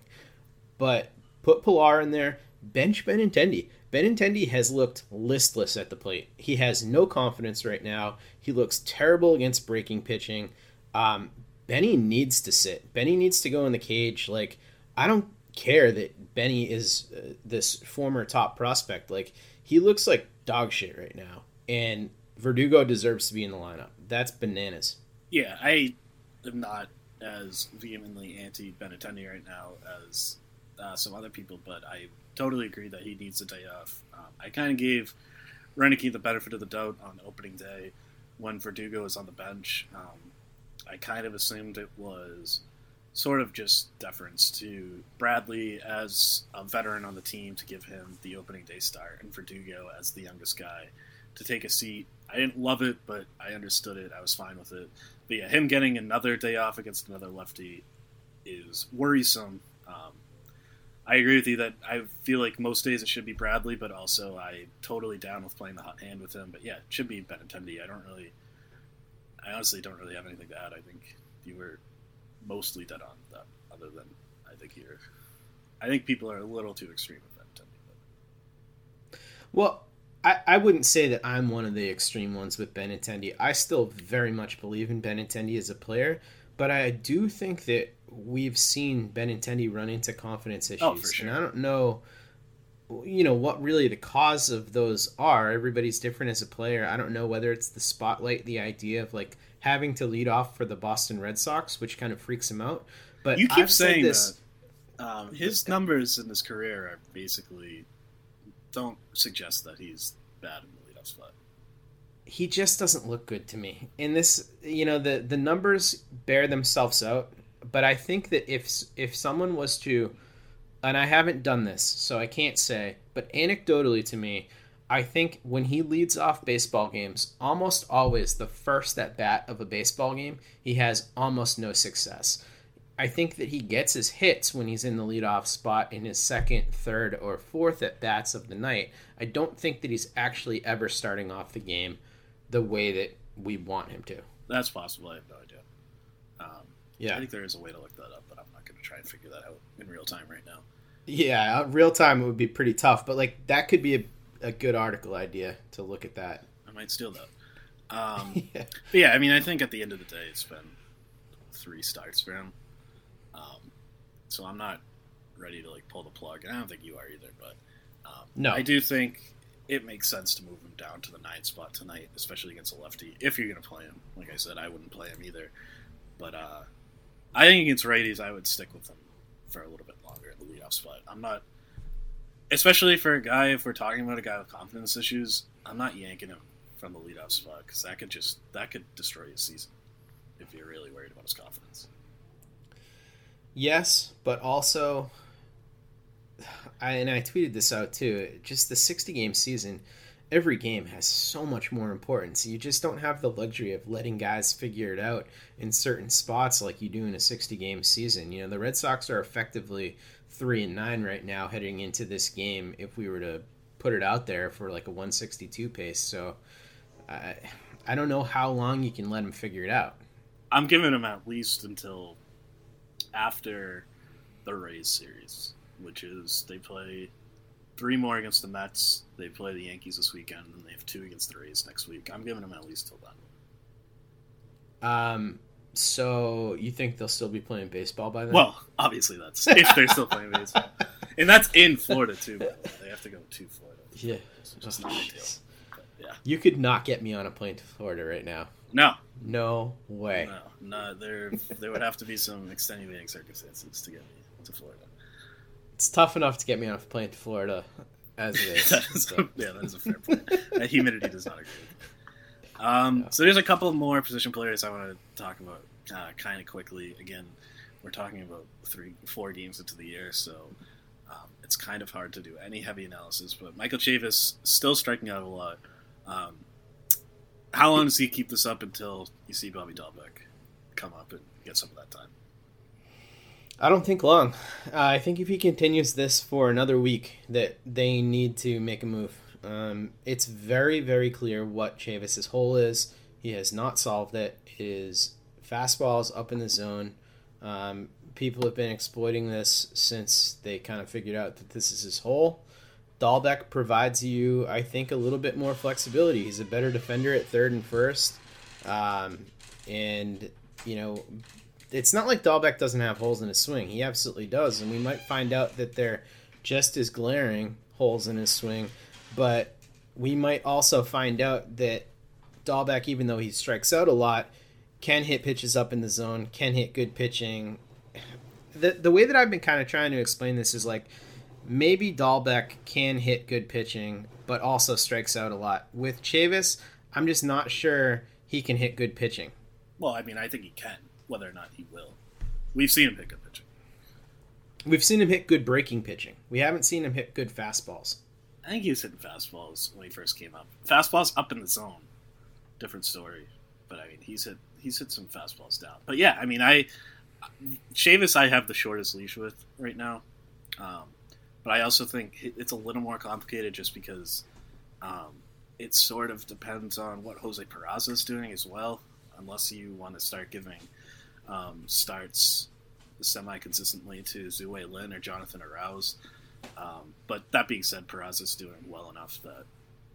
Speaker 6: But put Pillar in there, bench Benintendi. Benintendi has looked listless at the plate. He has no confidence right now. He looks terrible against breaking pitching. Um, Benny needs to sit. Benny needs to go in the cage. Like I don't care that Benny is uh, this former top prospect. Like he looks like dog shit right now, and Verdugo deserves to be in the lineup. That's bananas.
Speaker 5: Yeah, I am not as vehemently anti Benintendi right now as uh, some other people, but I totally agree that he needs a day off. Um, I kind of gave Roenicke the benefit of the doubt on opening day when Verdugo was on the bench. Um, I kind of assumed it was sort of just deference to Bradley as a veteran on the team to give him the opening day start, and Verdugo as the youngest guy to take a seat. I didn't love it, but I understood it. I was fine with it. But yeah, him getting another day off against another lefty is worrisome. Um, I agree with you that I feel like most days it should be Bradley, but also I totally down with playing the hot hand with him. But yeah, it should be Benintendi. I don't really, I honestly don't really have anything to add. I think you were mostly dead on that. Other than I think you're, I think people are a little too extreme with Benintendi. But.
Speaker 6: Well, I, I wouldn't say that I'm one of the extreme ones with Benintendi. I still very much believe in Benintendi as a player, but I do think that we've seen Benintendi run into confidence issues.
Speaker 5: Oh, for sure.
Speaker 6: And I don't know, you know, what really the cause of those are. Everybody's different as a player. I don't know whether it's the spotlight, the idea of like having to lead off for the Boston Red Sox, which kind of freaks him out. But
Speaker 5: you keep
Speaker 6: I've
Speaker 5: saying
Speaker 6: this.
Speaker 5: that um, his numbers in his career are basically don't suggest that he's bad in the leadoff spot.
Speaker 6: He just doesn't look good to me. And this, you know, the the numbers bear themselves out. But I think that if if someone was to, and I haven't done this, so I can't say, but anecdotally to me, I think when he leads off baseball games, almost always the first at bat of a baseball game, he has almost no success. I think that he gets his hits when he's in the leadoff spot in his second, third, or fourth at bats of the night. I don't think that he's actually ever starting off the game the way that we want him to.
Speaker 5: That's possible. I have no idea. Um,
Speaker 6: yeah,
Speaker 5: I think there is a way to look that up, but I'm not going to try and figure that out in real time right now.
Speaker 6: Yeah, uh, real time it would be pretty tough, but like that could be a, a good article idea to look at that.
Speaker 5: I might steal that. Um, [LAUGHS] yeah. But yeah, I mean, I think at the end of the day, it's been three starts for him. Um, so I'm not ready to like pull the plug, and I don't think you are either. But um,
Speaker 6: no,
Speaker 5: I do think it makes sense to move him down to the nine spot tonight, especially against a lefty. If you're going to play him, like I said, I wouldn't play him either. But uh, I think against righties, I would stick with him for a little bit longer in the leadoff spot. I'm not, especially for a guy. If we're talking about a guy with confidence issues, I'm not yanking him from the leadoff spot because that could just that could destroy his season if you're really worried about his confidence.
Speaker 6: Yes, but also, [SIGHS] I and I tweeted this out too. Just the 60 game season, every game has so much more importance. You just don't have the luxury of letting guys figure it out in certain spots like you do in a 60 game season. You know, the Red Sox are effectively three and nine right now heading into this game. If we were to put it out there for like a 162 pace, so I I don't know how long you can let them figure it out.
Speaker 5: I'm giving them at least until after the Rays series, which is they play three more against the Mets. They play the Yankees this weekend, and then they have two against the Rays next week. I'm giving them at least till
Speaker 6: then. Um. So you think they'll still be playing baseball by then?
Speaker 5: Well, obviously that's if they're still playing [LAUGHS] baseball. and that's in Florida too. by the way. They have to go to Florida.
Speaker 6: Yeah.
Speaker 5: It's just not ideal. Yeah.
Speaker 6: You could not get me on a plane to Florida right now.
Speaker 5: No.
Speaker 6: No way.
Speaker 5: No, no, there there would have to be some extenuating circumstances to get me to Florida.
Speaker 6: It's tough enough to get me off plane to Florida as it [LAUGHS] is. So.
Speaker 5: a, yeah, that is a fair point. that humidity does not agree. Um, so there's a couple more position players I want to talk about uh, kind of quickly. Again, we're talking about three, four games into the year, so um, it's kind of hard to do any heavy analysis. But Michael Chavis still striking out a lot. Um, how long does he keep this up until you see Bobby Dalbec come up and get some of that time?
Speaker 6: I don't think long. Uh, I think if he continues this for another week, that they need to make a move. Um, it's very, very clear what Chavis's hole is. He has not solved it. His fastballs up in the zone. Um, people have been exploiting this since they kind of figured out that this is his hole. Dalbec provides you, I think, a little bit more flexibility. He's a better defender at third and first. Um, and, you know, it's not like Dalbec doesn't have holes in his swing. He absolutely does. And we might find out that they're just as glaring holes in his swing. But we might also find out that Dalbec, even though he strikes out a lot, can hit pitches up in the zone, can hit good pitching. The, the way that I've been kind of trying to explain this is like maybe Dalbec can hit good pitching, but also strikes out a lot. With Chavis, I'm just not sure he can hit good pitching.
Speaker 5: Well, I mean, I think he can, whether or not he will. We've seen him hit good pitching.
Speaker 6: We've seen him hit good breaking pitching. We haven't seen him hit good fastballs.
Speaker 5: I think he was hitting fastballs when he first came up. Fastballs up in the zone, different story. But I mean, he's hit he's hit some fastballs down. But yeah, I mean, I Chavis I have the shortest leash with right now. Um, but I also think it's a little more complicated just because um, it sort of depends on what Jose Peraza is doing as well. Unless you want to start giving um, starts semi consistently to Zue Lin or Jonathan Arauz. Um, but that being said, Peraza is doing well enough that,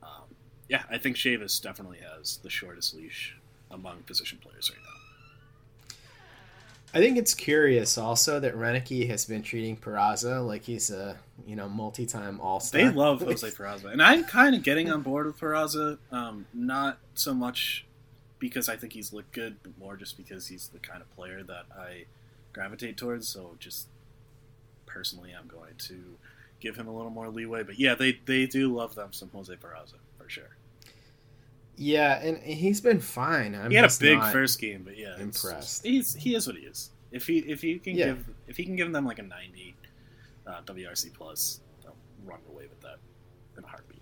Speaker 5: um, yeah, I think Chavis definitely has the shortest leash among position players right now.
Speaker 6: I think it's curious also that Roenicke has been treating Peraza like he's a you know multi-time All Star.
Speaker 5: They love Jose Peraza, and I'm kind of getting on board with Peraza. Um, not so much because I think he's looked good, but more just because he's the kind of player that I gravitate towards. So just personally, I'm going to give him a little more leeway. But yeah, they they do love them some Jose Peraza for sure.
Speaker 6: Yeah, and he's been fine. I'm
Speaker 5: he had a big first game, but yeah,
Speaker 6: impressed.
Speaker 5: he's he is what he is. If he if he can
Speaker 6: Yeah.
Speaker 5: give if he can give them like a 90 uh, WRC plus, they'll run away with that in a heartbeat.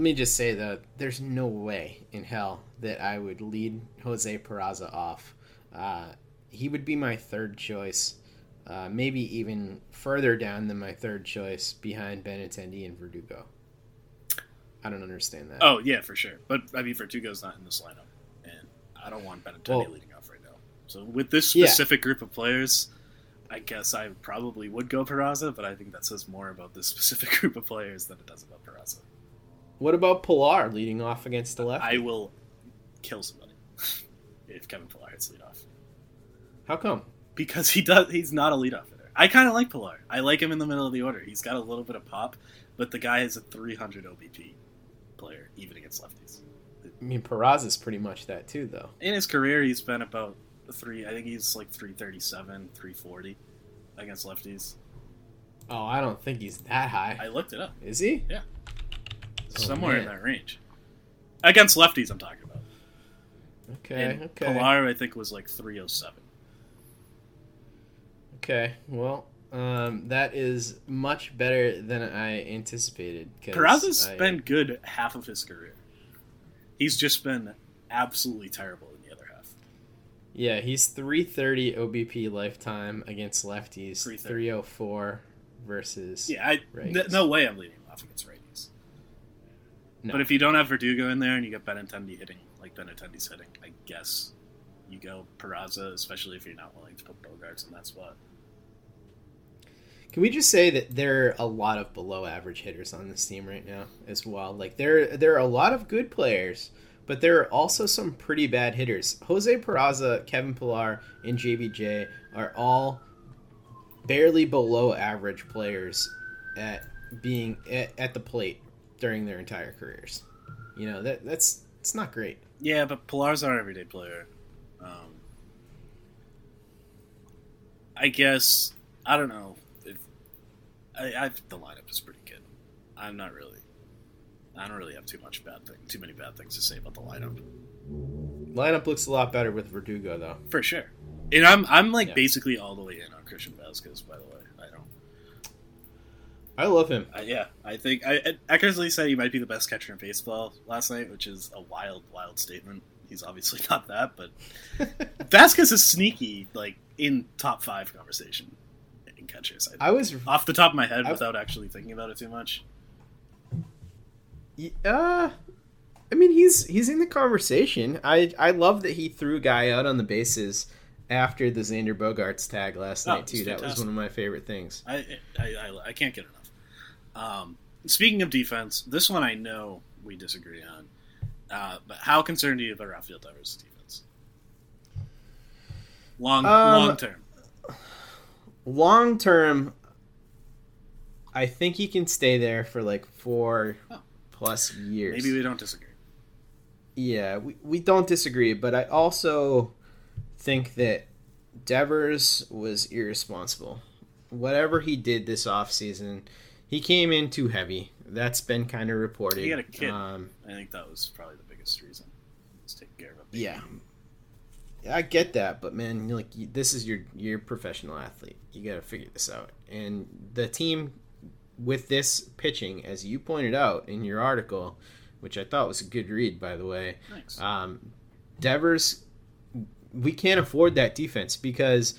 Speaker 6: Let me just say though, there's no way in hell that I would lead Jose Peraza off. Uh, he would be my third choice, uh, maybe even further down than my third choice behind Benintendi and Verdugo. I don't understand that.
Speaker 5: Oh yeah, for sure. But I mean, Verdugo's not in this lineup, and I don't want Benintendi
Speaker 6: Well-
Speaker 5: leading off right now. So with this
Speaker 6: Yeah.
Speaker 5: specific group of players, I guess I probably would go Peraza, but I think that says more about this [LAUGHS] specific group of players than it does about Peraza.
Speaker 6: What about Pillar leading off against the left?
Speaker 5: I will kill somebody [LAUGHS] if Kevin Pillar hits lead off.
Speaker 6: How come?
Speaker 5: because he does he's not a leadoff hitter. I kind of like Pillar. I like him in the middle of the order. He's got a little bit of pop, but the guy is a 300 OBP player even against lefties.
Speaker 6: I mean, Peraza's pretty much that too, though.
Speaker 5: In his career, he's been about three. I think he's like 337, 340 against lefties.
Speaker 6: Oh, I don't think he's that high.
Speaker 5: I looked it up.
Speaker 6: Is he?
Speaker 5: Yeah,
Speaker 6: Oh,
Speaker 5: somewhere in that range. Against lefties, I'm talking about.
Speaker 6: Okay,
Speaker 5: And
Speaker 6: okay.
Speaker 5: Pillar, I think, was like 307.
Speaker 6: Okay, well, um, that is much better than I anticipated. 'cause
Speaker 5: Peraza's
Speaker 6: I-
Speaker 5: been good half of his career. He's just been absolutely terrible in the other half.
Speaker 6: Yeah, he's 330 OBP lifetime against lefties, 304 versus.
Speaker 5: Yeah, I,
Speaker 6: righties.
Speaker 5: no way I'm leading him off against righties.
Speaker 6: No.
Speaker 5: But if you don't have Verdugo in there and you get Benintendi hitting like Benintendi's hitting, I guess you go Peraza, especially if you're not willing to put Bogaerts in that spot.
Speaker 6: Can we just say that there are a lot of below average hitters on this team right now as well? Like there there are a lot of good players, but there are also some pretty bad hitters. Jose Peraza, Kevin Pillar, and JBJ are all barely below average players at being at, at the plate during their entire careers. You know that that's it's not great.
Speaker 5: Yeah, but Pillar's our everyday player. Um, I guess I don't know. If, I, I the lineup is pretty good. I'm not really. I don't really have too much bad thing, too many bad things to say about the lineup.
Speaker 6: Lineup looks a lot better with Verdugo though.
Speaker 5: For sure. And I'm I'm like
Speaker 6: Yeah.
Speaker 5: basically all the way in on Christian Vasquez. By the way, I
Speaker 6: love him.
Speaker 5: Uh, yeah, I think I Eckersley said he might be the best catcher in baseball last night, which is a wild, wild statement. He's obviously [LAUGHS] not that, but [LAUGHS] Vasquez is sneaky, like in top five conversation in catchers. I,
Speaker 6: I was
Speaker 5: off the top of my head
Speaker 6: I-
Speaker 5: without actually thinking about it too much.
Speaker 6: Uh, I mean, he's he's in the conversation. I I love that he threw a guy out on the bases after the Xander Bogaerts tag last
Speaker 5: Oh,
Speaker 6: night too. That was one of my favorite things.
Speaker 5: I I, I, I can't get enough. Um, speaking of defense, this one I know we disagree on. Uh, but how concerned are you about Rafael Devers' defense? Long
Speaker 6: Um,
Speaker 5: long term.
Speaker 6: Long term, I think he can stay there for like four plus years.
Speaker 5: Maybe we don't disagree.
Speaker 6: Yeah, we, we don't disagree, but I also think that Devers was irresponsible. Whatever he did this offseason, he came in too heavy. That's been kind of reported.
Speaker 5: He had a kid.
Speaker 6: Um,
Speaker 5: I think that was probably the biggest reason. He's taking care of a baby.
Speaker 6: yeah. I get that, but man, like this is your your professional athlete. You got to figure this out. And the team with this pitching, as you pointed out in your article, which I thought was a good read, by the way.
Speaker 5: Thanks.
Speaker 6: Um, Devers, we can't afford that defense because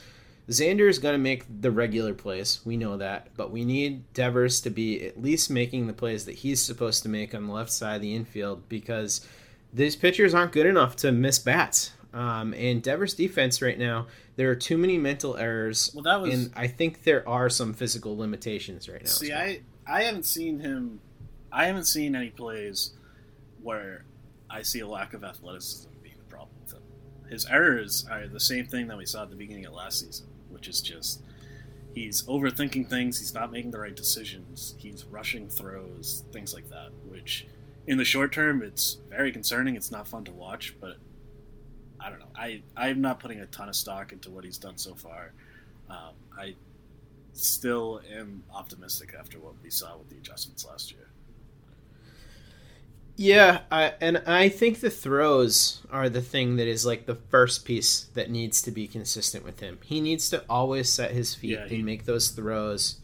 Speaker 6: Xander is going to make the regular plays. We know that, but we need Devers to be at least making the plays that he's supposed to make on the left side of the infield because these pitchers aren't good enough to miss bats. Um, and Devers' defense right now, there are too many mental errors,
Speaker 5: Well, that was-
Speaker 6: and I think there are some physical limitations right now.
Speaker 5: See. I I haven't seen him. I haven't seen any plays where I see a lack of athleticism being the problem with him. His errors are the same thing that we saw at the beginning of last season, which is just he's overthinking things. He's not making the right decisions. He's rushing throws, things like that. Which, in the short term, it's very concerning. It's not fun to watch, but I don't know. I I'm not putting a ton of stock into what he's done so far. Um, I still am optimistic after what we saw with the adjustments last year.
Speaker 6: Yeah, I, and I think the throws are the thing that is like the first piece that needs to be consistent with him. He needs to always set his feet
Speaker 5: Yeah, he-
Speaker 6: and make those throws,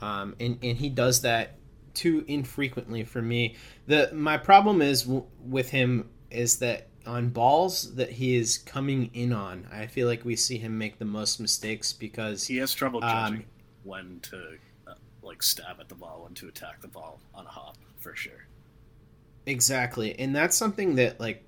Speaker 6: um, and and he does that too infrequently for me. The my problem is w- with him is that on balls that he is coming in on, I feel like we see him make the most mistakes because
Speaker 5: He has trouble
Speaker 6: um,
Speaker 5: when to uh, like stab at the ball, when to attack the ball on a hop, for sure.
Speaker 6: Exactly. And that's something that like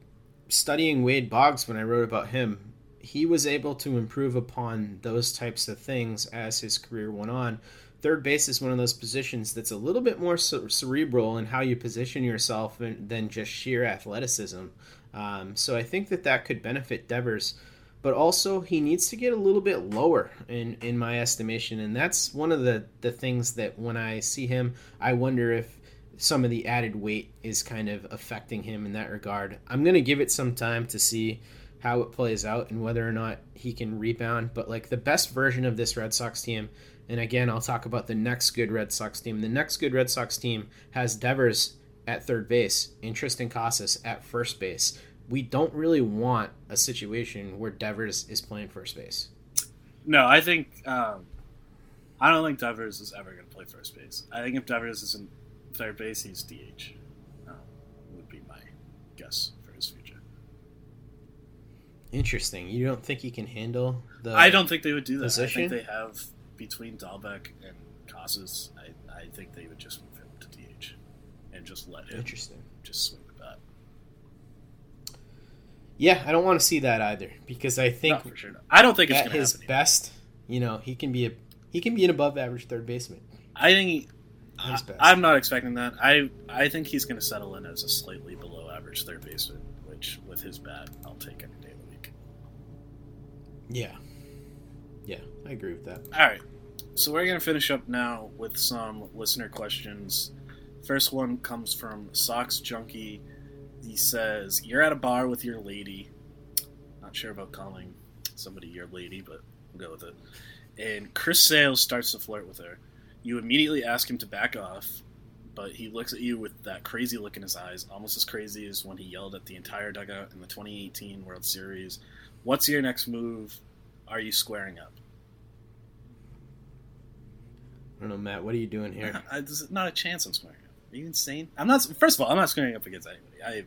Speaker 6: studying Wade Boggs when I wrote about him, he was able to improve upon those types of things as his career went on. Third base is one of those positions that's a little bit more ce- cerebral in how you position yourself than than just sheer athleticism. Um, so I think that that could benefit Devers, but also he needs to get a little bit lower in in my estimation, and that's one of the the things that when I see him, I wonder if some of the added weight is kind of affecting him in that regard. I'm going to give it some time to see how it plays out and whether or not he can rebound. But like the best version of this Red Sox team, and again, I'll talk about the next good Red Sox team. The next good Red Sox team has Devers at third base and Triston Casas at first base. We don't really want a situation where Devers is playing first base.
Speaker 5: No, I think um, I don't think Devers is ever going to play first base. I think if Devers is in third base, he's DH. Uh, would be my guess for his future.
Speaker 6: Interesting. You don't think he can handle the?
Speaker 5: I don't think they would do that.
Speaker 6: position?
Speaker 5: I think they have between Dalbec and Casas. I, I think they would just move him to DH and just let him
Speaker 6: Interesting.
Speaker 5: just swing the bat.
Speaker 6: Yeah, I don't want to see that either because I think
Speaker 5: No, sure. I don't think
Speaker 6: at his
Speaker 5: happen.
Speaker 6: best, you know, he can be a he can be an above average third baseman.
Speaker 5: I think he,
Speaker 6: his best.
Speaker 5: I, am not expecting that. I I think he's going to settle in as a slightly below average third baseman, which with his bat, I'll take any day of the week.
Speaker 6: Yeah, yeah, I agree with that.
Speaker 5: All right. so we're gonna finish up now with some listener questions. First one comes from Socks Junkie. He says, "You're at a bar with your lady. Not sure about calling somebody your lady, but we'll go with it." And Chris Sales starts to flirt with her. You immediately ask him to back off, but he looks at you with that crazy look in his eyes, almost as crazy as when he yelled at the entire dugout in the 2018 World Series. What's your next move? Are you squaring up?
Speaker 6: I don't know, Matt. What are you doing here? [LAUGHS]
Speaker 5: I, there's not a chance I'm squaring up. Are you insane? I'm not. First of all, I'm not squaring up against anybody.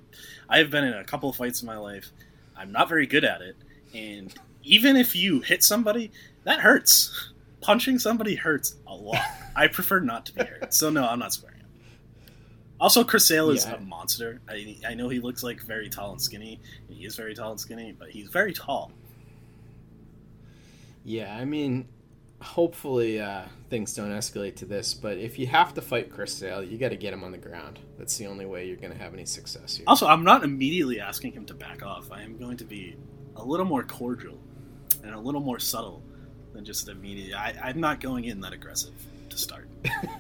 Speaker 5: I, I have been in a couple of fights in my life. I'm not very good at it, and even if you hit somebody, that hurts. [LAUGHS] Punching somebody hurts a lot. I prefer not to be hurt. So no, I'm not squaring up. Also, Chris Sale is
Speaker 6: Yeah.
Speaker 5: a monster. I, I know he looks like very tall and skinny. and He is very tall and skinny, but he's very tall.
Speaker 6: Yeah, I mean, hopefully uh, things don't escalate to this, but if you have to fight Chris Sale, you got to get him on the ground. That's the only way you're going to have any success here.
Speaker 5: Also, I'm not immediately asking him to back off. I am going to be a little more cordial and a little more subtle than just immediate. I, I'm not going in that aggressive to start.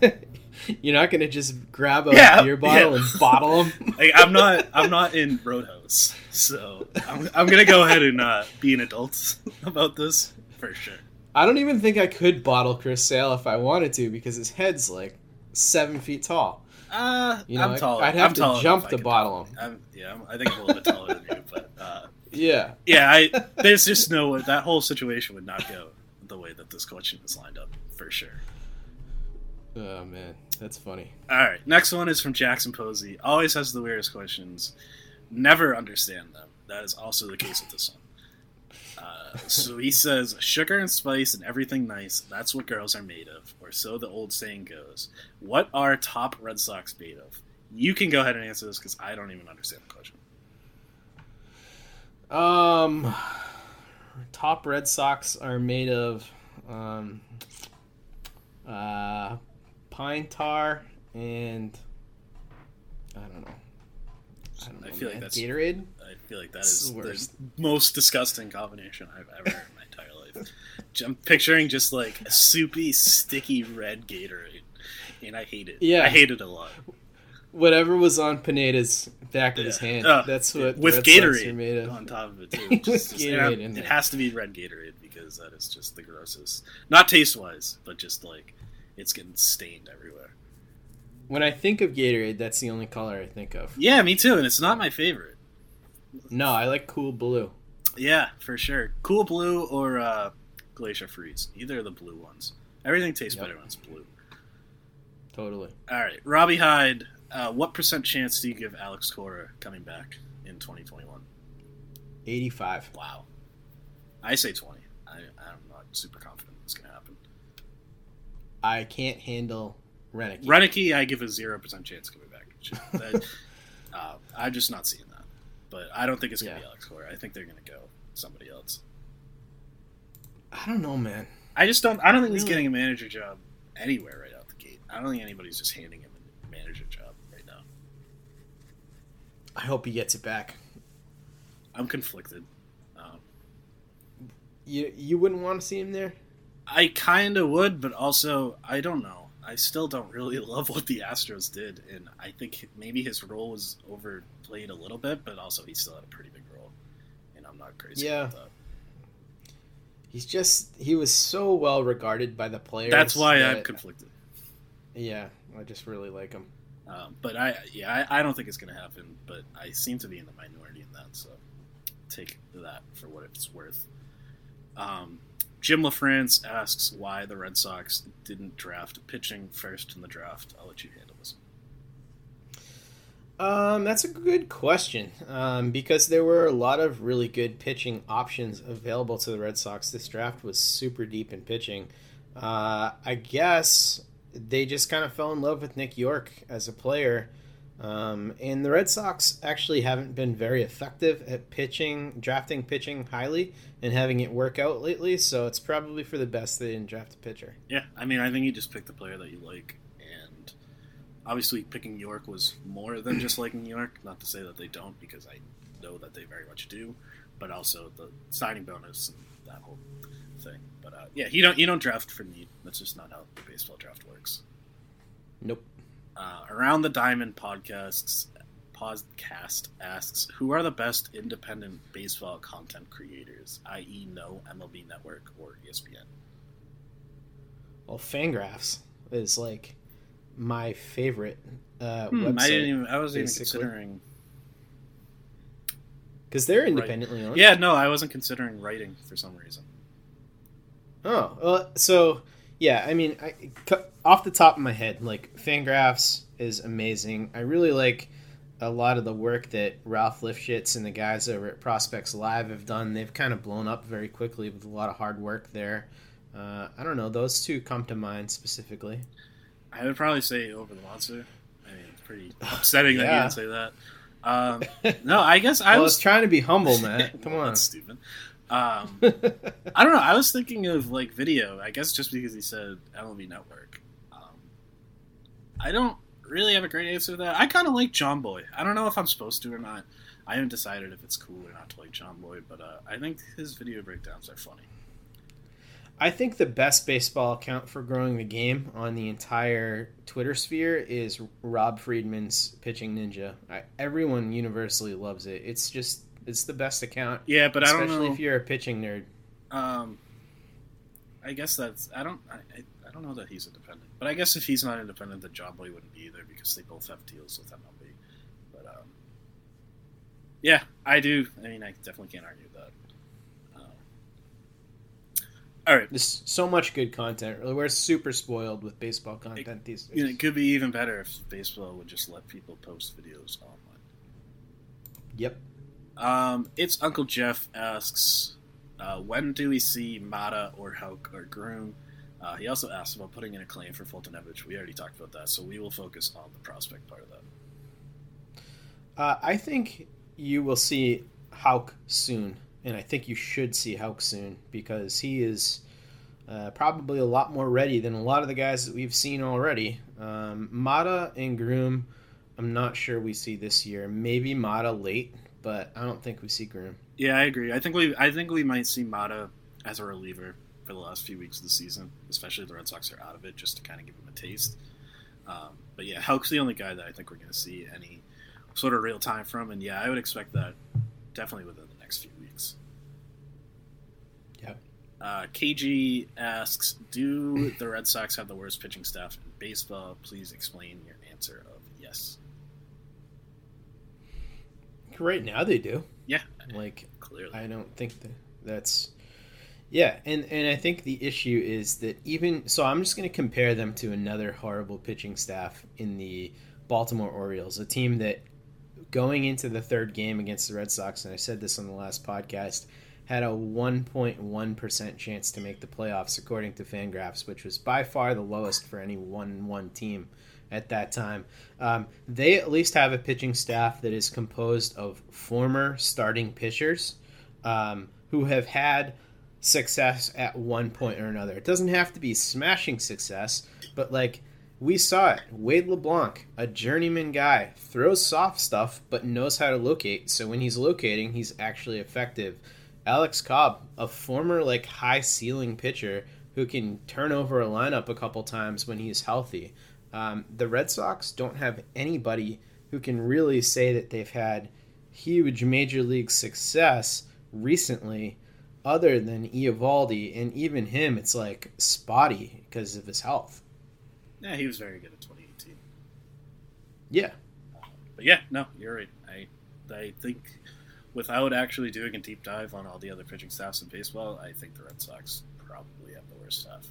Speaker 5: [LAUGHS]
Speaker 6: You're not going to just grab a
Speaker 5: Yeah,
Speaker 6: beer bottle
Speaker 5: yeah.
Speaker 6: and bottle him. [LAUGHS]
Speaker 5: Like, I'm not. I'm not in Roadhouse, so I'm, I'm gonna go ahead and uh, be an adult [LAUGHS] about this for sure.
Speaker 6: I don't even think I could bottle Chris Sale if I wanted to because his head's like seven feet tall.
Speaker 5: Uh,
Speaker 6: You know,
Speaker 5: I'm taller.
Speaker 6: I'd have
Speaker 5: I'm
Speaker 6: to jump to bottle him.
Speaker 5: I'm, yeah, I'm, I think I'm a little bit taller than you, but uh,
Speaker 6: Yeah.
Speaker 5: yeah, I there's just no way that whole situation would not go the way that this question is lined up for sure.
Speaker 6: Oh man, that's funny.
Speaker 5: All right, next one is from Jackson Posey. Always has the weirdest questions. Never understand them. That is also the case with this one. Uh, so he [LAUGHS] says, "Sugar and spice and everything nice. That's what girls are made of, or so the old saying goes. What are top Red Sox made of? You can go ahead and answer this because I don't even understand the question.
Speaker 6: Um, top Red Sox are made of um, uh, pine tar and I don't know. I don't know.
Speaker 5: I feel like that's
Speaker 6: Gatorade.
Speaker 5: I feel like that
Speaker 6: It's
Speaker 5: is
Speaker 6: the
Speaker 5: the most disgusting combination I've ever heard in my entire life. I'm picturing just like a soupy, sticky red Gatorade, and I hate it.
Speaker 6: Yeah.
Speaker 5: I hate it a lot.
Speaker 6: Whatever was on Pineda's back of his hand.
Speaker 5: Uh,
Speaker 6: that's what
Speaker 5: with
Speaker 6: Red
Speaker 5: Gatorade on top of it too. [LAUGHS]
Speaker 6: With
Speaker 5: Just- just-
Speaker 6: Gatorade
Speaker 5: it,
Speaker 6: in
Speaker 5: it
Speaker 6: there.
Speaker 5: has to be red Gatorade because that is just the grossest. Not taste wise, but just like it's getting stained everywhere.
Speaker 6: When I think of Gatorade, that's the only color I think of.
Speaker 5: Yeah, me too, and it's not my favorite.
Speaker 6: No, I like Cool Blue.
Speaker 5: Yeah, for sure. Cool blue or uh, glacier freeze. Either of the blue ones. Everything tastes
Speaker 6: Yep.
Speaker 5: better when it's blue.
Speaker 6: Totally.
Speaker 5: All right, Robbie Hyde. Uh, what percent chance do you give Alex Cora coming back in 2021?
Speaker 6: 85.
Speaker 5: Wow. I say 20. I, I'm not super confident it's going to happen.
Speaker 6: I can't handle Renick.
Speaker 5: Roenicke, I give a 0% chance coming back. That, [LAUGHS] uh, I'm just not seeing that. But I don't think it's going to
Speaker 6: Yeah.
Speaker 5: be Alex Cora. I think they're going to go somebody else.
Speaker 6: I don't know, man.
Speaker 5: I just don't. I don't think he's getting a manager job anywhere right out the gate. I don't think anybody's just handing him a manager job right now.
Speaker 6: I hope he gets it back.
Speaker 5: I'm conflicted. Um,
Speaker 6: You you wouldn't want to see him there?
Speaker 5: I kind of would, but also I don't know. I still don't really [LAUGHS] love what the Astros did, and I think maybe his role was overplayed a little bit, but also he still had a pretty big role, and I'm not crazy
Speaker 6: Yeah.
Speaker 5: about that.
Speaker 6: He's just he was so well regarded by the players.
Speaker 5: That's why I'm conflicted.
Speaker 6: Yeah, I just really like him.
Speaker 5: Um, but I, yeah, I, I don't think it's going to happen. But I seem to be in the minority in that, so take that for what it's worth. Um, Jim LaFrance asks why the Red Sox didn't draft pitching first in the draft. I'll let you handle this.
Speaker 6: Um, that's a good question. Um, because there were a lot of really good pitching options available to the Red Sox. This draft was super deep in pitching. Uh, I guess they just kind of fell in love with Nick Yorke as a player. Um, and the Red Sox actually haven't been very effective at pitching, drafting pitching highly, and having it work out lately. So it's probably for the best they didn't draft a pitcher.
Speaker 5: Yeah, I mean, I think you just pick the player that you like, and obviously picking Yorke was more than just liking Yorke. Not to say that they don't, because I know that they very much do, but also the signing bonus and that whole thing. But uh, yeah, you don't you don't draft for need. That's just not how the baseball draft works.
Speaker 6: Nope.
Speaker 5: Uh, Around the Diamond podcasts podcast asks who are the best independent baseball content creators, i.e., no MLB Network or ESPN.
Speaker 6: Well, Fangraphs is like my favorite uh,
Speaker 5: Hmm,
Speaker 6: website.
Speaker 5: I didn't even. I wasn't even considering.
Speaker 6: because they're independently owned.
Speaker 5: Yeah, no, I wasn't considering writing for some reason.
Speaker 6: Oh, well, so yeah, I mean, I, cu- off the top of my head, like Fangraphs is amazing. I really like a lot of the work that Ralph Lifshitz and the guys over at Prospects Live have done. They've kind of blown up very quickly with a lot of hard work there. Uh, I don't know; those two come to mind specifically.
Speaker 5: I would probably say over the monster. I mean, it's pretty upsetting that you didn't say that. Um, no, I guess I
Speaker 6: I
Speaker 5: was
Speaker 6: was trying to be humble, man. [LAUGHS] Come
Speaker 5: Well,
Speaker 6: on.
Speaker 5: that's stupid. Um, [LAUGHS] I don't know. I was thinking of like video. I guess just because he said MLB Network. Um, I don't really have a great answer to that. I kind of like Jomboy. I don't know if I'm supposed to or not. I haven't decided if it's cool or not to like Jomboy, but uh, I think his video breakdowns are funny.
Speaker 6: I think the best baseball account for growing the game on the entire Twitter sphere is Rob Friedman's Pitching Ninja. I, everyone universally loves it. It's just it's the best account.
Speaker 5: Yeah, but I don't
Speaker 6: especially
Speaker 5: know.
Speaker 6: if you're a pitching nerd.
Speaker 5: Um, I guess that's I don't I, I, don't know that he's independent, but I guess if he's not independent, then Jomboy wouldn't be either because they both have deals with MLB. But um, yeah, I do. I mean, I definitely can't argue that. Um, all right,
Speaker 6: There's so much good content. Really, we're super spoiled with baseball content these days.
Speaker 5: you know, it could be even better if baseball would just let people post videos online.
Speaker 6: Yep.
Speaker 5: Um, it's Uncle Jeff asks, uh, when do we see Mata or Houck or Groome? Uh, he also asked about putting in a claim for Foltynewicz. We already talked about that, so we will focus on the prospect part of that.
Speaker 6: Uh, I think you will see Houck soon, and I think you should see Houck soon because he is uh, probably a lot more ready than a lot of the guys that we've seen already. Um, Mata and Groome, I'm not sure we see this year. Maybe Mata late, but I don't think we see Groome.
Speaker 5: Yeah, I agree. I think we I think we might see Mata as a reliever for the last few weeks of the season, especially if the Red Sox are out of it, just to kind of give him a taste. Um, but yeah, Houck's the only guy that I think we're going to see any sort of real time from, and yeah, I would expect that definitely within the next few weeks.
Speaker 6: Yep.
Speaker 5: Uh, KG asks, "Do the Red Sox have the worst pitching staff in baseball? Please explain your answer of yes."
Speaker 6: Right now they do.
Speaker 5: Yeah,
Speaker 6: Like
Speaker 5: clearly.
Speaker 6: I don't think that that's yeah, and and I think the issue is that even so, I'm just going to compare them to another horrible pitching staff in the Baltimore Orioles, a team that going into the third game against the Red Sox, and I said this on the last podcast, had a 1.1 percent chance to make the playoffs according to Fangraphs, which was by far the lowest for any one-one team at that time. Um, they at least have a pitching staff that is composed of former starting pitchers um, who have had success at one point or another. It doesn't have to be smashing success, but like we saw it. Wade LeBlanc, a journeyman guy, throws soft stuff but knows how to locate. So when he's locating, he's actually effective. Alex Cobb, a former like high ceiling pitcher who can turn over a lineup a couple times when he's healthy. Um, the Red Sox don't have anybody who can really say that they've had huge major league success recently other than Eovaldi, and even him, it's like spotty because of his health.
Speaker 5: Yeah, he was very good in 2018.
Speaker 6: Yeah,
Speaker 5: But yeah, no, you're right. I I think without actually doing a deep dive on all the other pitching staffs in baseball, I think the Red Sox probably have the worst staff.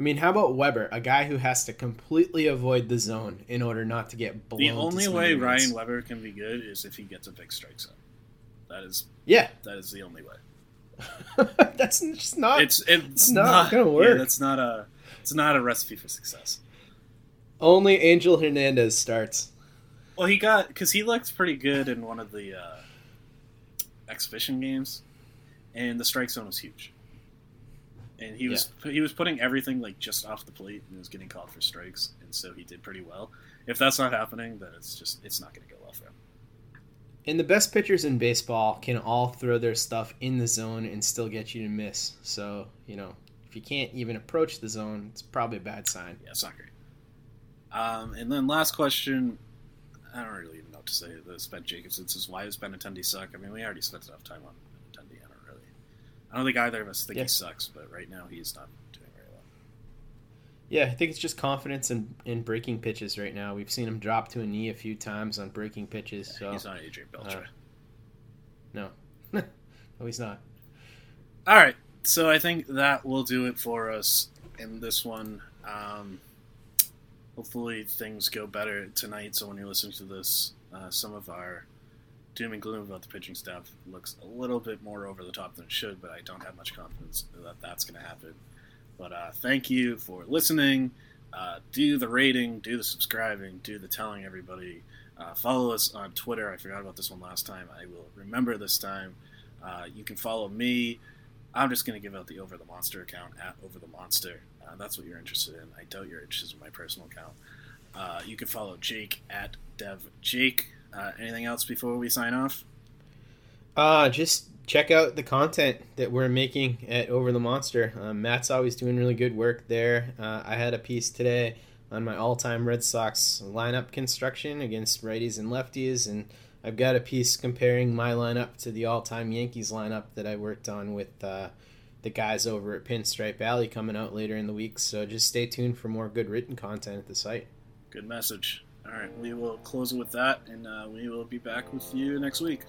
Speaker 6: I mean, how about Weber, a guy who has to completely avoid the zone in order not to get blown?
Speaker 5: The only way? Ryan Weber can be good is if he gets a big strike zone. That is
Speaker 6: Yeah,
Speaker 5: that is the only way. [LAUGHS]
Speaker 6: that's just not.
Speaker 5: It's it's,
Speaker 6: not gonna
Speaker 5: yeah,
Speaker 6: work.
Speaker 5: that's not a it's not a recipe for success.
Speaker 6: only Angel Hernandez starts.
Speaker 5: Well, he got because he looked pretty good in one of the uh, exhibition games, and the strike zone was huge. And he was he was putting everything like just off the plate and was getting called for strikes, and so he did pretty well. If that's not happening, then it's just it's not going to go well for him.
Speaker 6: And the best pitchers in baseball can all throw their stuff in the zone and still get you to miss. So, you know, if you can't even approach the zone, it's probably a bad sign.
Speaker 5: Yeah, it's not great. Um, and then last question, I don't really even know what to say. The Ben Jacobson says, "Why does Benintendi suck?" I mean, we already spent enough time on Benintendi. I don't really, I don't think either of us think
Speaker 6: Yeah.
Speaker 5: he sucks, but right now he's not doing very well.
Speaker 6: Yeah, I think it's just confidence in, in breaking pitches right now. We've seen him drop to a knee a few times on breaking pitches. So
Speaker 5: he's not Adrian Beltre.
Speaker 6: uh, no, [LAUGHS] no, he's not.
Speaker 5: All right, so I think that will do it for us in this one. Um, hopefully things go better tonight. So when you're listening to this, uh, some of our doom and gloom about the pitching staff looks a little bit more over the top than it should, but I don't have much confidence that that's going to happen. But uh, thank you for listening. Uh, do the rating, do the subscribing, do the telling everybody. Uh, follow us on Twitter. I forgot about this one last time. I will remember this time. Uh, you can follow me. I'm just going to give out the Over the Monster account at Over the Monster. Uh, that's what you're interested in. I doubt you're interested in my personal account. Uh, you can follow Jake at Dev Jake. Uh, anything else before we sign off?
Speaker 6: Uh, just check out the content that we're making at Over the Monster. Um, Matt's always doing really good work there. Uh, I had a piece today on my all-time Red Sox lineup construction against righties and lefties, and I've got a piece comparing my lineup to the all-time Yankees lineup that I worked on with uh, the guys over at Pinstripe Alley coming out later in the week. So just stay tuned for more good written content at the site.
Speaker 5: Good message. All right, we will close with that, and uh, we will be back with you next week.